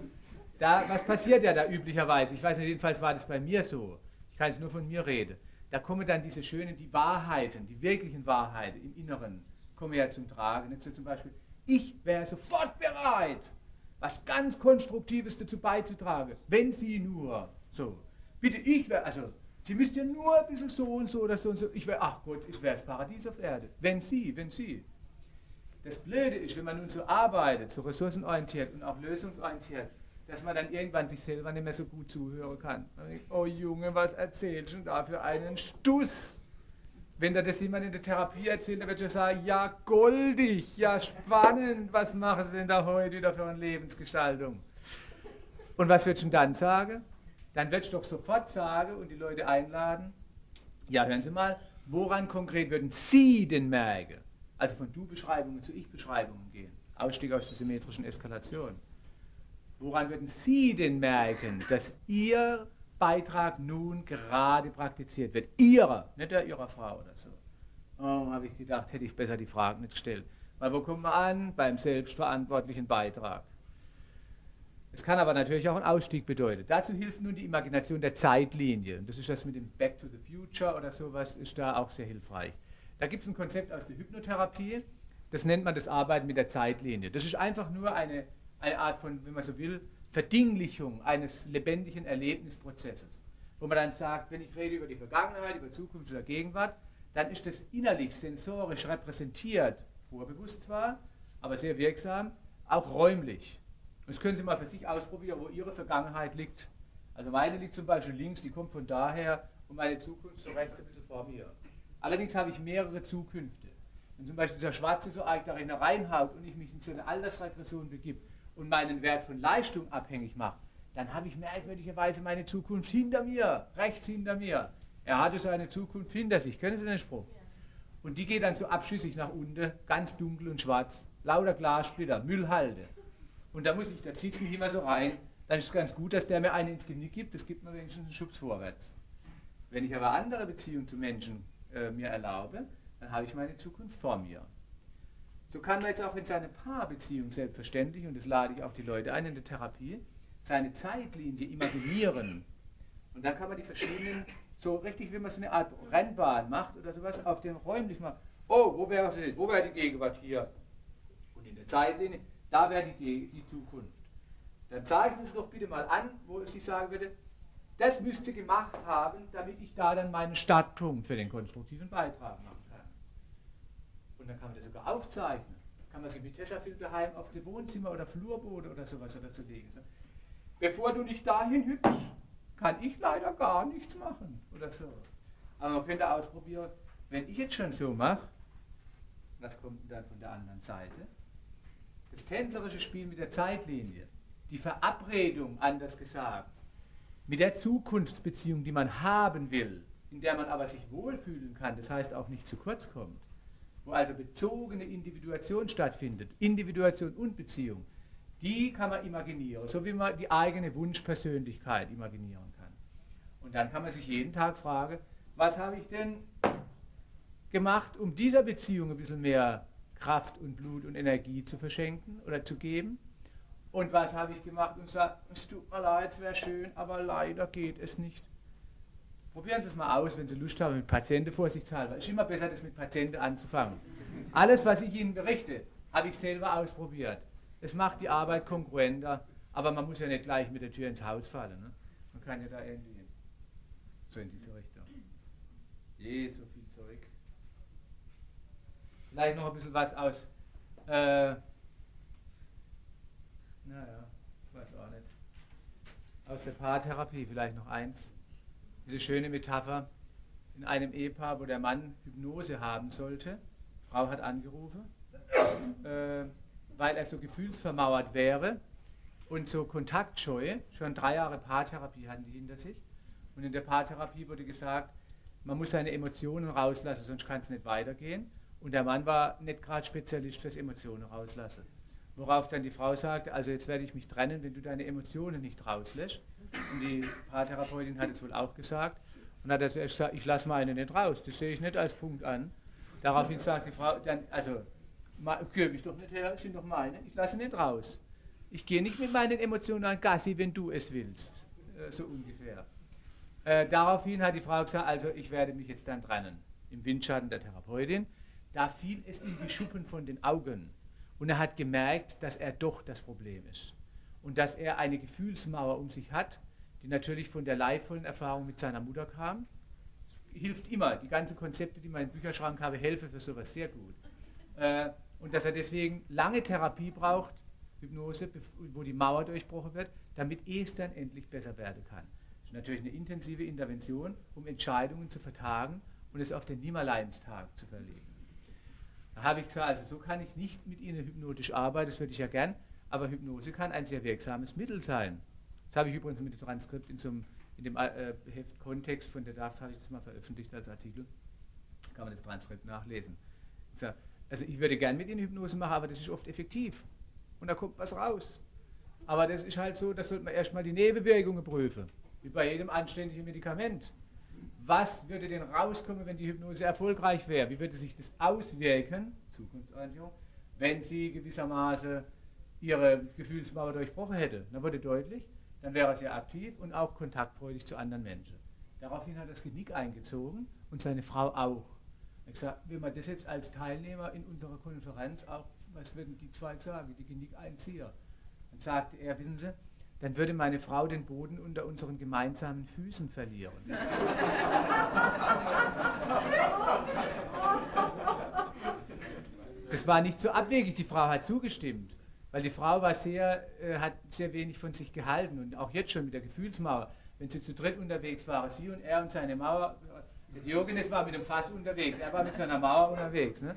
da, was passiert ja da üblicherweise? Ich weiß nicht, jedenfalls war das bei mir so. Ich kann jetzt nur von mir reden. Da kommen dann diese schönen, die Wahrheiten, die wirklichen Wahrheiten im Inneren, kommen ja zum Tragen. Jetzt so zum Beispiel, ich wäre sofort bereit, was ganz Konstruktives dazu beizutragen, wenn Sie nur so. Bitte, ich wäre, also Sie müssten ja nur ein bisschen so und so oder so und so. Ich wäre, ach Gott, ich wäre das Paradies auf Erde. Wenn Sie, wenn Sie. Das Blöde ist, wenn man nun so arbeitet, so ressourcenorientiert und auch lösungsorientiert, dass man dann irgendwann sich selber nicht mehr so gut zuhören kann. Oh Junge, was erzählst du da für einen Stuss? Wenn da das jemand in der Therapie erzählt, dann wird er sagen, ja goldig, ja spannend, was machen Sie denn da heute wieder für eine Lebensgestaltung? Und was wird schon dann sagen? Dann wird ich doch sofort sagen und die Leute einladen, ja hören Sie mal, woran konkret würden Sie denn merken? Also von Du-Beschreibungen zu Ich-Beschreibungen gehen. Ausstieg aus der symmetrischen Eskalation. Woran würden Sie denn merken, dass Ihr Beitrag nun gerade praktiziert wird? Ihrer, nicht der Ihrer Frau oder so. Oh, habe ich gedacht, hätte ich besser die Frage nicht gestellt. Weil wo kommen wir an? Beim selbstverantwortlichen Beitrag. Es kann aber natürlich auch einen Ausstieg bedeuten. Dazu hilft nun die Imagination der Zeitlinie. Und das ist das mit dem Back to the Future oder sowas, ist da auch sehr hilfreich. Da gibt es ein Konzept aus der Hypnotherapie, das nennt man das Arbeiten mit der Zeitlinie. Das ist einfach nur eine, eine Art von, wenn man so will, Verdinglichung eines lebendigen Erlebnisprozesses. Wo man dann sagt, wenn ich rede über die Vergangenheit, über Zukunft oder Gegenwart, dann ist das innerlich sensorisch repräsentiert, vorbewusst zwar, aber sehr wirksam, auch räumlich. Und das können Sie mal für sich ausprobieren, wo Ihre Vergangenheit liegt. Also meine liegt zum Beispiel links, die kommt von daher und meine Zukunft so rechts ein bisschen vor mir. Allerdings habe ich mehrere Zukünfte. Wenn zum Beispiel dieser Schwarze so arg darin reinhaut und ich mich in so eine Altersregression begib und meinen Wert von Leistung abhängig mache, dann habe ich merkwürdigerweise meine Zukunft hinter mir, rechts hinter mir. Er hatte so eine Zukunft hinter sich. Kennen Sie den Spruch? Und die geht dann so abschüssig nach unten, ganz dunkel und schwarz. Lauter Glassplitter, Müllhalde. Und da muss ich, da zieht mich immer so rein. Dann ist es ganz gut, dass der mir einen ins Genick gibt. Das gibt mir wenigstens einen Schubs vorwärts. Wenn ich aber andere Beziehungen zu Menschen äh, mir erlaube, dann habe ich meine Zukunft vor mir. So kann man jetzt auch in seine Paarbeziehung selbstverständlich, und das lade ich auch die Leute ein in der Therapie, seine Zeitlinie imaginieren. Und dann kann man die verschiedenen, so richtig, wie man so eine Art Rennbahn macht oder sowas, auf den räumlich mal, oh, wo wäre es wo wäre die Gegenwart hier? Und in der Zeitlinie, da wäre die, die Zukunft. Dann zeichnen Sie doch bitte mal an, wo ich sagen würde, das müsste gemacht haben, damit ich da dann meinen Startpunkt für den konstruktiven Beitrag machen kann. Und dann kann man das sogar aufzeichnen. Kann man sich mit Tesafilm daheim auf dem Wohnzimmer oder Flurboden oder sowas oder so legen. Bevor du nicht dahin hüpfst, kann ich leider gar nichts machen oder so. Aber man könnte ausprobieren, wenn ich jetzt schon so mache, was kommt dann von der anderen Seite? Das tänzerische Spiel mit der Zeitlinie, die Verabredung, anders gesagt, mit der Zukunftsbeziehung, die man haben will, in der man aber sich wohlfühlen kann, das heißt auch nicht zu kurz kommt, wo also bezogene Individuation stattfindet, Individuation und Beziehung, die kann man imaginieren, so wie man die eigene Wunschpersönlichkeit imaginieren kann. Und dann kann man sich jeden Tag fragen, was habe ich denn gemacht, um dieser Beziehung ein bisschen mehr Kraft und Blut und Energie zu verschenken oder zu geben? Und was habe ich gemacht und gesagt, es tut mir leid, es wäre schön, aber leider geht es nicht. Probieren Sie es mal aus, wenn Sie Lust haben, mit Patienten vorsichtshalber. Es ist immer besser, das mit Patienten anzufangen. Alles, was ich Ihnen berichte, habe ich selber ausprobiert. Es macht die Arbeit konkurrenter, aber man muss ja nicht gleich mit der Tür ins Haus fallen. Ne? Man kann ja da irgendwie so in diese Richtung. Je, so viel Zeug. Vielleicht noch ein bisschen was aus. Äh, naja, weiß auch nicht. Aus der Paartherapie vielleicht noch eins. Diese schöne Metapher in einem Ehepaar, wo der Mann Hypnose haben sollte. Frau hat angerufen, äh, weil er so gefühlsvermauert wäre und so kontaktscheu. Schon drei Jahre Paartherapie hatten die hinter sich. Und in der Paartherapie wurde gesagt, man muss seine Emotionen rauslassen, sonst kann es nicht weitergehen. Und der Mann war nicht gerade Spezialist fürs Emotionen rauslassen. Worauf dann die Frau sagte, also jetzt werde ich mich trennen, wenn du deine Emotionen nicht rauslässt. Und die Paartherapeutin hat es wohl auch gesagt. Und hat er gesagt, ich lasse meine nicht raus. Das sehe ich nicht als Punkt an. Daraufhin sagt die Frau, dann, also, geh mich doch nicht her, sind doch meine, ich lasse nicht raus. Ich gehe nicht mit meinen Emotionen an Gassi, wenn du es willst. Äh, so ungefähr. Äh, daraufhin hat die Frau gesagt, also ich werde mich jetzt dann trennen. Im Windschatten der Therapeutin. Da fiel es in die Schuppen von den Augen. Und er hat gemerkt, dass er doch das Problem ist. Und dass er eine Gefühlsmauer um sich hat, die natürlich von der leidvollen Erfahrung mit seiner Mutter kam. Hilft immer. Die ganzen Konzepte, die man im Bücherschrank habe, helfen für sowas sehr gut. Äh, und dass er deswegen lange Therapie braucht, Hypnose, wo die Mauer durchbrochen wird, damit es dann endlich besser werden kann. Das ist natürlich eine intensive Intervention, um Entscheidungen zu vertagen und es auf den Nimmerleinstag zu verlegen. Habe ich gesagt, also so kann ich nicht mit Ihnen hypnotisch arbeiten, das würde ich ja gern, aber Hypnose kann ein sehr wirksames Mittel sein. Das habe ich übrigens mit dem Transkript in, so einem, in dem äh, Heft Kontext von der DAF, habe ich das mal veröffentlicht als Artikel. Kann man das Transkript nachlesen. Also ich würde gern mit Ihnen Hypnose machen, aber das ist oft effektiv. Und da kommt was raus. Aber das ist halt so, da sollte man erstmal die Nebenwirkungen prüfen. Wie bei jedem anständigen Medikament. Was würde denn rauskommen, wenn die Hypnose erfolgreich wäre? Wie würde sich das auswirken, Zukunftsorientierung, wenn sie gewissermaßen ihre Gefühlsmauer durchbrochen hätte? Dann wurde deutlich, dann wäre sie aktiv und auch kontaktfreudig zu anderen Menschen. Daraufhin hat er das Genick eingezogen und seine Frau auch. Ich gesagt, wenn man das jetzt als Teilnehmer in unserer Konferenz auch, was würden die zwei sagen, die Genickeinzieher? Dann sagte er, wissen Sie, dann würde meine Frau den Boden unter unseren gemeinsamen Füßen verlieren. Das war nicht so abwegig, die Frau hat zugestimmt, weil die Frau war sehr, äh, hat sehr wenig von sich gehalten und auch jetzt schon mit der Gefühlsmauer, wenn sie zu dritt unterwegs waren, sie und er und seine Mauer, der Diogenes war mit dem Fass unterwegs, er war mit seiner Mauer unterwegs. Ne?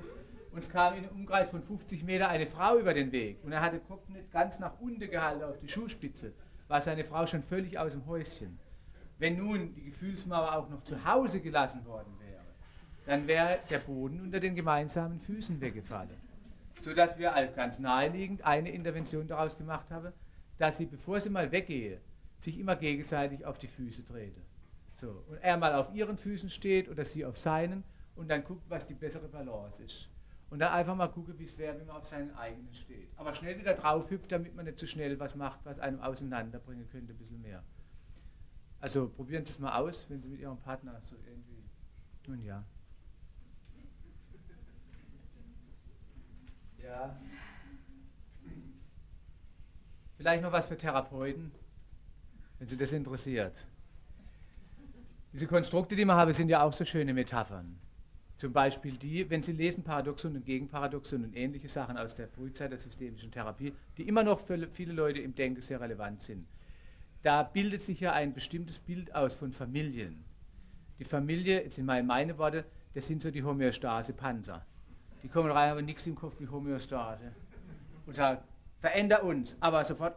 Uns kam in einem Umkreis von 50 Meter eine Frau über den Weg und er hatte den Kopf nicht ganz nach unten gehalten auf die Schuhspitze, war seine Frau schon völlig aus dem Häuschen. Wenn nun die Gefühlsmauer auch noch zu Hause gelassen worden wäre, dann wäre der Boden unter den gemeinsamen Füßen weggefallen. Sodass wir als ganz naheliegend eine Intervention daraus gemacht haben, dass sie, bevor sie mal weggehe, sich immer gegenseitig auf die Füße trete. So, und er mal auf ihren Füßen steht oder sie auf seinen und dann guckt, was die bessere Balance ist. Und dann einfach mal gucken, wie es wäre, wenn man auf seinen eigenen steht. Aber schnell wieder drauf hüpft, damit man nicht zu so schnell was macht, was einem auseinanderbringen könnte, ein bisschen mehr. Also probieren Sie es mal aus, wenn Sie mit Ihrem Partner so irgendwie. Nun ja. Ja. Vielleicht noch was für Therapeuten, wenn Sie das interessiert. Diese Konstrukte, die wir haben, sind ja auch so schöne Metaphern. Zum Beispiel die, wenn Sie lesen Paradoxon und Gegenparadoxon und ähnliche Sachen aus der Frühzeit der systemischen Therapie, die immer noch für viele Leute im Denken sehr relevant sind. Da bildet sich ja ein bestimmtes Bild aus von Familien. Die Familie, jetzt sind mal meine Worte, das sind so die Homöostase-Panzer. Die kommen rein, haben nichts im Kopf wie Homöostase. Und sagen, veränder uns, aber sofort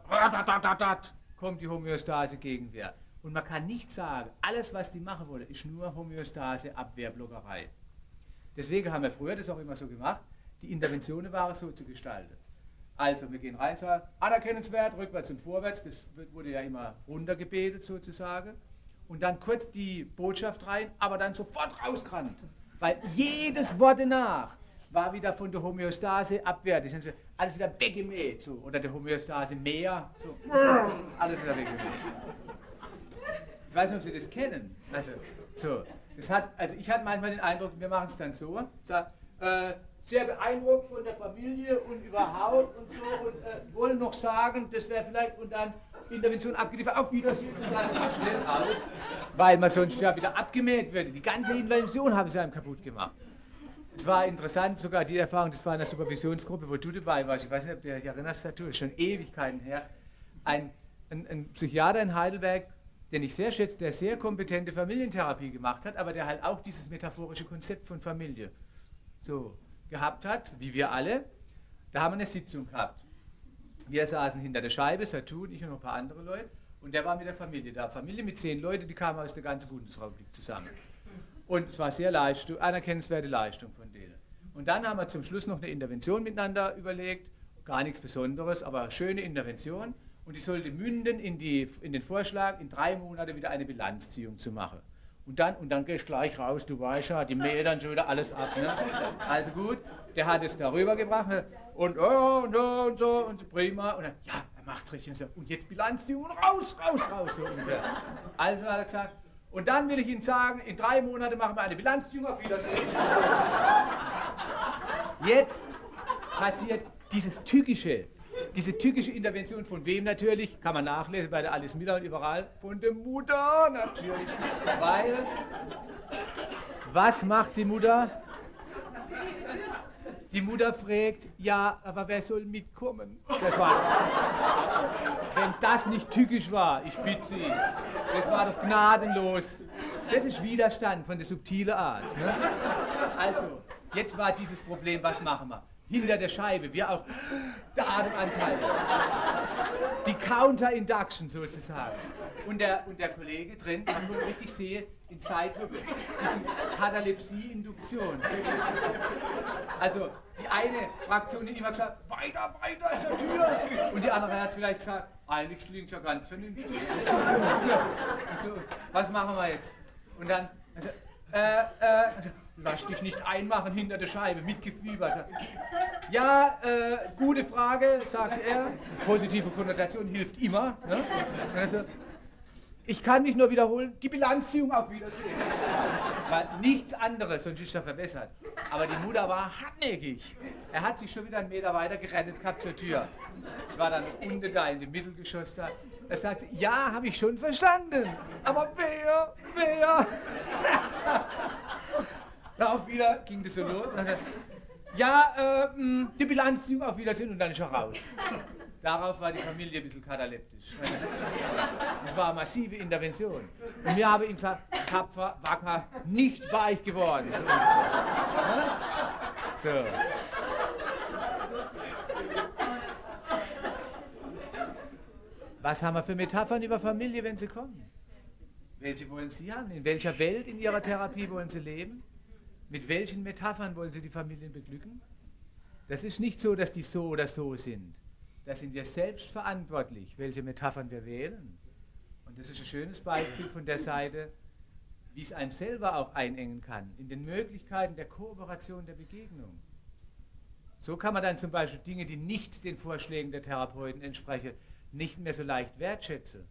kommt die Homöostase-Gegenwehr. Und man kann nicht sagen, alles, was die machen wollen, ist nur Homöostase, Abwehrblockerei. Deswegen haben wir früher das auch immer so gemacht, die Interventionen waren so zu gestalten. Also wir gehen rein, sagen, anerkennenswert, rückwärts und vorwärts, das wurde ja immer runtergebetet sozusagen. Und dann kurz die Botschaft rein, aber dann sofort rausgerannt. Weil jedes Wort nach war wieder von der Homöostase abwehrt. Die sind so, alles wieder weggemäht. So. Oder der Homöostase mehr. So. Alles wieder weggemäht. Ich weiß nicht, ob Sie das kennen. Also, so. Hat, also ich hatte manchmal den Eindruck, wir machen es dann so, sag, äh, sehr beeindruckt von der Familie und überhaupt und so und äh, wollen noch sagen, das wäre vielleicht und dann Intervention abgeliefert, auf Wiedersehen und dann schnell aus, weil man sonst ja wieder abgemäht würde. Die ganze Intervention haben sie einem kaputt gemacht. Es war interessant, sogar die Erfahrung, das war in der Supervisionsgruppe, wo du dabei warst, ich weiß nicht, ob du dich erinnerst, ist schon Ewigkeiten her, ein, ein, ein Psychiater in Heidelberg, den ich sehr schätze, der sehr kompetente Familientherapie gemacht hat, aber der halt auch dieses metaphorische Konzept von Familie so gehabt hat, wie wir alle. Da haben wir eine Sitzung gehabt. Wir saßen hinter der Scheibe, Saturn, ich und noch ein paar andere Leute, und der war mit der Familie da. Familie mit zehn Leuten, die kamen aus der ganzen Bundesrepublik zusammen. Und es war sehr Leistung, anerkennenswerte Leistung von denen. Und dann haben wir zum Schluss noch eine Intervention miteinander überlegt, gar nichts Besonderes, aber schöne Intervention und die sollte münden in, die, in den Vorschlag, in drei Monaten wieder eine Bilanzziehung zu machen. Und dann, und dann gehst du gleich raus, du weißt ja, die mähen dann schon wieder alles ab. Ne? Also gut, der hat es darüber gebracht ne? und, oh, und, oh, und so prima. Und dann, ja, er macht richtig. Und, so, und jetzt Bilanzziehung raus, raus, raus. So ungefähr. Also hat er gesagt, und dann will ich Ihnen sagen, in drei Monaten machen wir eine Bilanzziehung, auf Wiedersehen. Jetzt passiert dieses Tückische, diese tückische Intervention von wem natürlich? Kann man nachlesen bei der Alice Miller und überall. Von der Mutter natürlich. Weil, was macht die Mutter? Die Mutter fragt, ja, aber wer soll mitkommen? Das war, wenn das nicht tückisch war, ich bitte Sie, das war doch gnadenlos. Das ist Widerstand von der subtilen Art. Ne? Also, jetzt war dieses Problem, was machen wir? Hinter der Scheibe, wir auch der Atemanteil. Die Counter-Induction sozusagen. Und der, und der Kollege drin, man muss richtig sehen, in Zeitlupe, diese Katalepsie-Induktion. Also die eine Fraktion hat immer gesagt, weiter, weiter zur Tür. Und die andere hat vielleicht gesagt, eigentlich klingt ja ganz vernünftig. So, was machen wir jetzt? Und dann, also, äh, äh, lass dich nicht einmachen hinter der Scheibe, mit. Also, ja, äh, gute Frage, sagt er. Positive Konnotation hilft immer. Ne? Also, ich kann mich nur wiederholen, die Bilanzziehung auf Wiedersehen. War nichts anderes, sonst ist er verwässert. Aber die Mutter war hartnäckig. Er hat sich schon wieder einen Meter weiter gerettet gehabt zur Tür. Es war dann unten da in dem Mittelgeschoss da. Er sagte, ja, habe ich schon verstanden. Aber wer, wer? Darauf wieder ging das so los. Ja, äh, die Bilanzziehung auf Wiedersehen und dann ist er raus. Darauf war die Familie ein bisschen kataleptisch. Das war eine massive Intervention. Und wir haben ihm gesagt, tapfer, wacker, nicht weich geworden. So. Was haben wir für Metaphern über Familie, wenn sie kommen? Welche wollen Sie haben? In welcher Welt in Ihrer Therapie wollen Sie leben? Mit welchen Metaphern wollen Sie die Familien beglücken? Das ist nicht so, dass die so oder so sind. Da sind wir selbst verantwortlich, welche Metaphern wir wählen. Und das ist ein schönes Beispiel von der Seite, wie es einem selber auch einengen kann, in den Möglichkeiten der Kooperation, der Begegnung. So kann man dann zum Beispiel Dinge, die nicht den Vorschlägen der Therapeuten entsprechen, nicht mehr so leicht wertschätzen.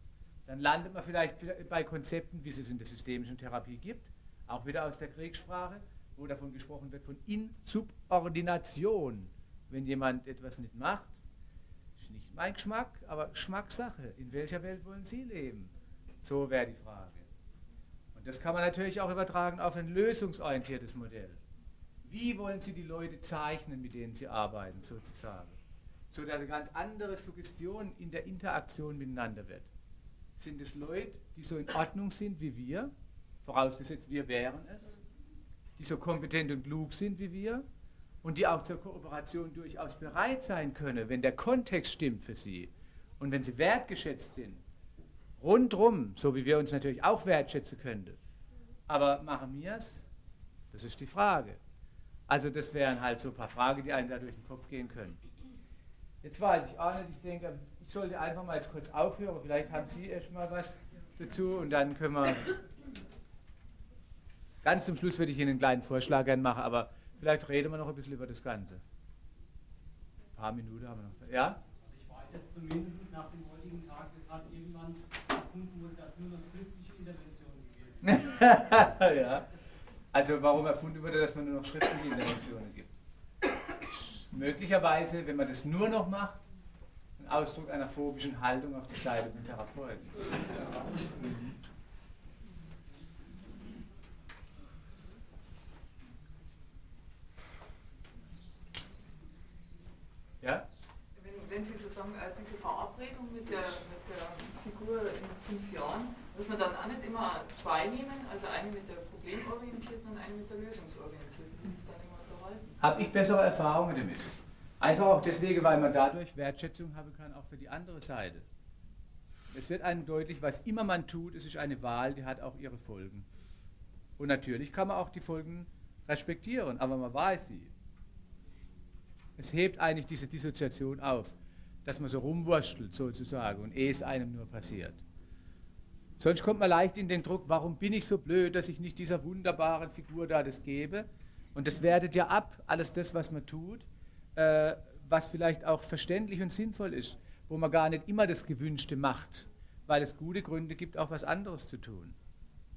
Dann landet man vielleicht bei Konzepten, wie es es in der systemischen Therapie gibt, auch wieder aus der Kriegssprache, wo davon gesprochen wird von Insubordination. Wenn jemand etwas nicht macht, nicht mein Geschmack, aber Geschmackssache. In welcher Welt wollen Sie leben? So wäre die Frage. Und das kann man natürlich auch übertragen auf ein lösungsorientiertes Modell. Wie wollen Sie die Leute zeichnen, mit denen Sie arbeiten, sozusagen? So dass eine ganz andere Suggestion in der Interaktion miteinander wird. Sind es Leute, die so in Ordnung sind wie wir, vorausgesetzt wir wären es, die so kompetent und klug sind wie wir, und die auch zur Kooperation durchaus bereit sein können, wenn der Kontext stimmt für sie und wenn sie wertgeschätzt sind. Rundrum, so wie wir uns natürlich auch wertschätzen könnten. Aber machen wir es? Das ist die Frage. Also das wären halt so ein paar Fragen, die einem da durch den Kopf gehen können. Jetzt weiß ich auch nicht, ich denke, ich sollte einfach mal jetzt kurz aufhören, vielleicht haben Sie erst mal was dazu und dann können wir... Ganz zum Schluss würde ich Ihnen einen kleinen Vorschlag gerne machen, aber Vielleicht reden wir noch ein bisschen über das Ganze. Ein paar Minuten haben wir noch. Ja? Ich weiß jetzt zumindest nach dem heutigen Tag, es hat irgendwann erfunden wurde, dass nur noch schriftliche Interventionen gibt. ja. Also warum erfunden wurde, dass man nur noch schriftliche Interventionen gibt? Möglicherweise, wenn man das nur noch macht, ein Ausdruck einer phobischen Haltung auf der Seite des Therapeuten. Ja? Wenn, wenn Sie sozusagen äh, diese Verabredung mit der, mit der Figur in fünf Jahren, muss man dann auch nicht immer zwei nehmen, also eine mit der problemorientierten und eine mit der lösungsorientierten, die sich dann immer unterhalten. Habe ich bessere Erfahrungen damit. Einfach auch deswegen, weil man dadurch Wertschätzung haben kann, auch für die andere Seite. Es wird einem deutlich, was immer man tut, es ist eine Wahl, die hat auch ihre Folgen. Und natürlich kann man auch die Folgen respektieren, aber man weiß sie. Es hebt eigentlich diese Dissoziation auf, dass man so rumwurstelt sozusagen und eh es einem nur passiert. Sonst kommt man leicht in den Druck, warum bin ich so blöd, dass ich nicht dieser wunderbaren Figur da das gebe? Und das wertet ja ab, alles das, was man tut, äh, was vielleicht auch verständlich und sinnvoll ist, wo man gar nicht immer das Gewünschte macht, weil es gute Gründe gibt, auch was anderes zu tun.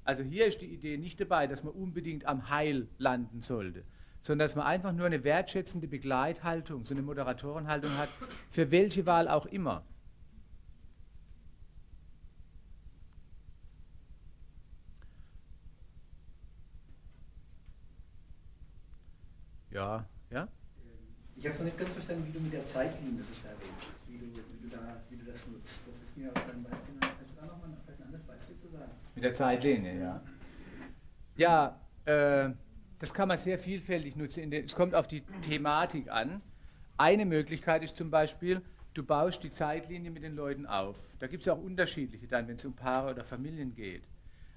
Also hier ist die Idee nicht dabei, dass man unbedingt am Heil landen sollte, sondern dass man einfach nur eine wertschätzende Begleithaltung, so eine Moderatorenhaltung hat, für welche Wahl auch immer. Ja, ja? Ich habe noch nicht ganz verstanden, wie du mit der Zeitlinie das erwähnst, wie du, wie, du da, wie du das nutzt. Das ist mir auf deinem Beispiel, kannst du da nochmal ein anderes Beispiel zu sagen? Mit der Zeitlinie, ja. Ja, äh, das kann man sehr vielfältig nutzen. es kommt auf die Thematik an. Eine Möglichkeit ist zum Beispiel, du baust die Zeitlinie mit den Leuten auf. Da gibt es auch unterschiedliche dann, wenn es um Paare oder Familien geht.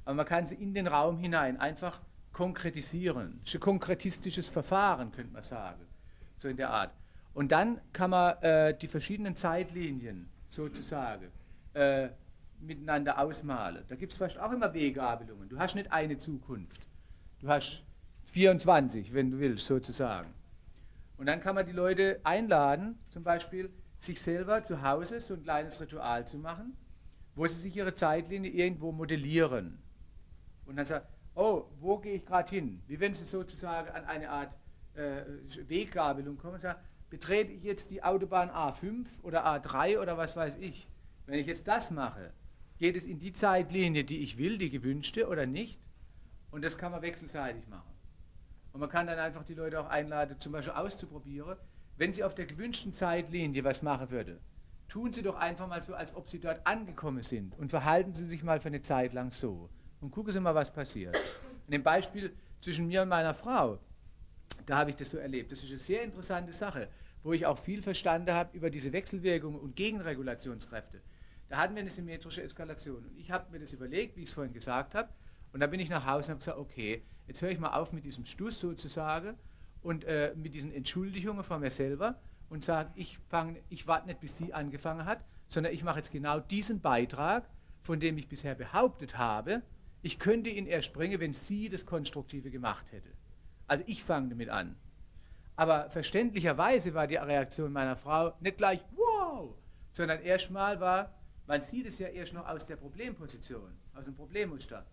Aber man kann sie in den Raum hinein einfach konkretisieren. Ist ein konkretistisches Verfahren, könnte man sagen. So in der Art. Und dann kann man äh, die verschiedenen Zeitlinien sozusagen äh, miteinander ausmalen. Da gibt es fast auch immer Weggabelungen. Du hast nicht eine Zukunft. Du hast 24, wenn du willst, sozusagen. Und dann kann man die Leute einladen, zum Beispiel sich selber zu Hause so ein kleines Ritual zu machen, wo sie sich ihre Zeitlinie irgendwo modellieren. Und dann sagen, oh, wo gehe ich gerade hin? Wie wenn sie sozusagen an eine Art äh, Weggabelung kommen und sagen, betrete ich jetzt die Autobahn A5 oder A3 oder was weiß ich. Wenn ich jetzt das mache, geht es in die Zeitlinie, die ich will, die gewünschte oder nicht. Und das kann man wechselseitig machen. Und man kann dann einfach die Leute auch einladen, zum Beispiel auszuprobieren, wenn sie auf der gewünschten Zeitlinie was machen würde, tun sie doch einfach mal so, als ob sie dort angekommen sind und verhalten sie sich mal für eine Zeit lang so und gucken Sie mal, was passiert. In dem Beispiel zwischen mir und meiner Frau, da habe ich das so erlebt. Das ist eine sehr interessante Sache, wo ich auch viel verstanden habe über diese Wechselwirkungen und Gegenregulationskräfte. Da hatten wir eine symmetrische Eskalation. Und ich habe mir das überlegt, wie ich es vorhin gesagt habe. Und da bin ich nach Hause und habe gesagt, okay, jetzt höre ich mal auf mit diesem Stuss sozusagen und äh, mit diesen Entschuldigungen von mir selber und sage, ich, ich warte nicht, bis sie angefangen hat, sondern ich mache jetzt genau diesen Beitrag, von dem ich bisher behauptet habe, ich könnte ihn erst bringen, wenn sie das Konstruktive gemacht hätte. Also ich fange damit an. Aber verständlicherweise war die Reaktion meiner Frau nicht gleich wow, sondern erstmal war, man sieht es ja erst noch aus der Problemposition, aus dem Problemmuster.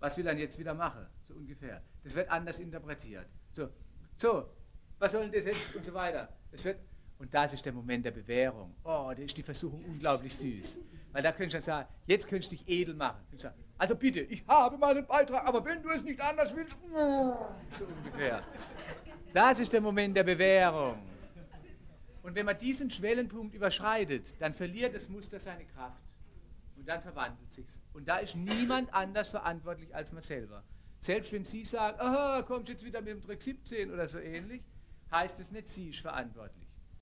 Was will er jetzt wieder machen? So ungefähr. Das wird anders interpretiert. So, so was soll denn das jetzt? Und so weiter. Es wird, und das ist der Moment der Bewährung. Oh, da ist die Versuchung unglaublich süß. Weil da könnte ich dann sagen, jetzt könnte ich dich edel machen. Sagen, also bitte, ich habe meinen Beitrag, aber wenn du es nicht anders willst, so ungefähr. Das ist der Moment der Bewährung. Und wenn man diesen Schwellenpunkt überschreitet, dann verliert das Muster seine Kraft. Und dann verwandelt sich Und da ist niemand anders verantwortlich als man selber. Selbst wenn Sie sagen, aha, kommt jetzt wieder mit dem Trick 17 oder so ähnlich, heißt es nicht, sie ist verantwortlich.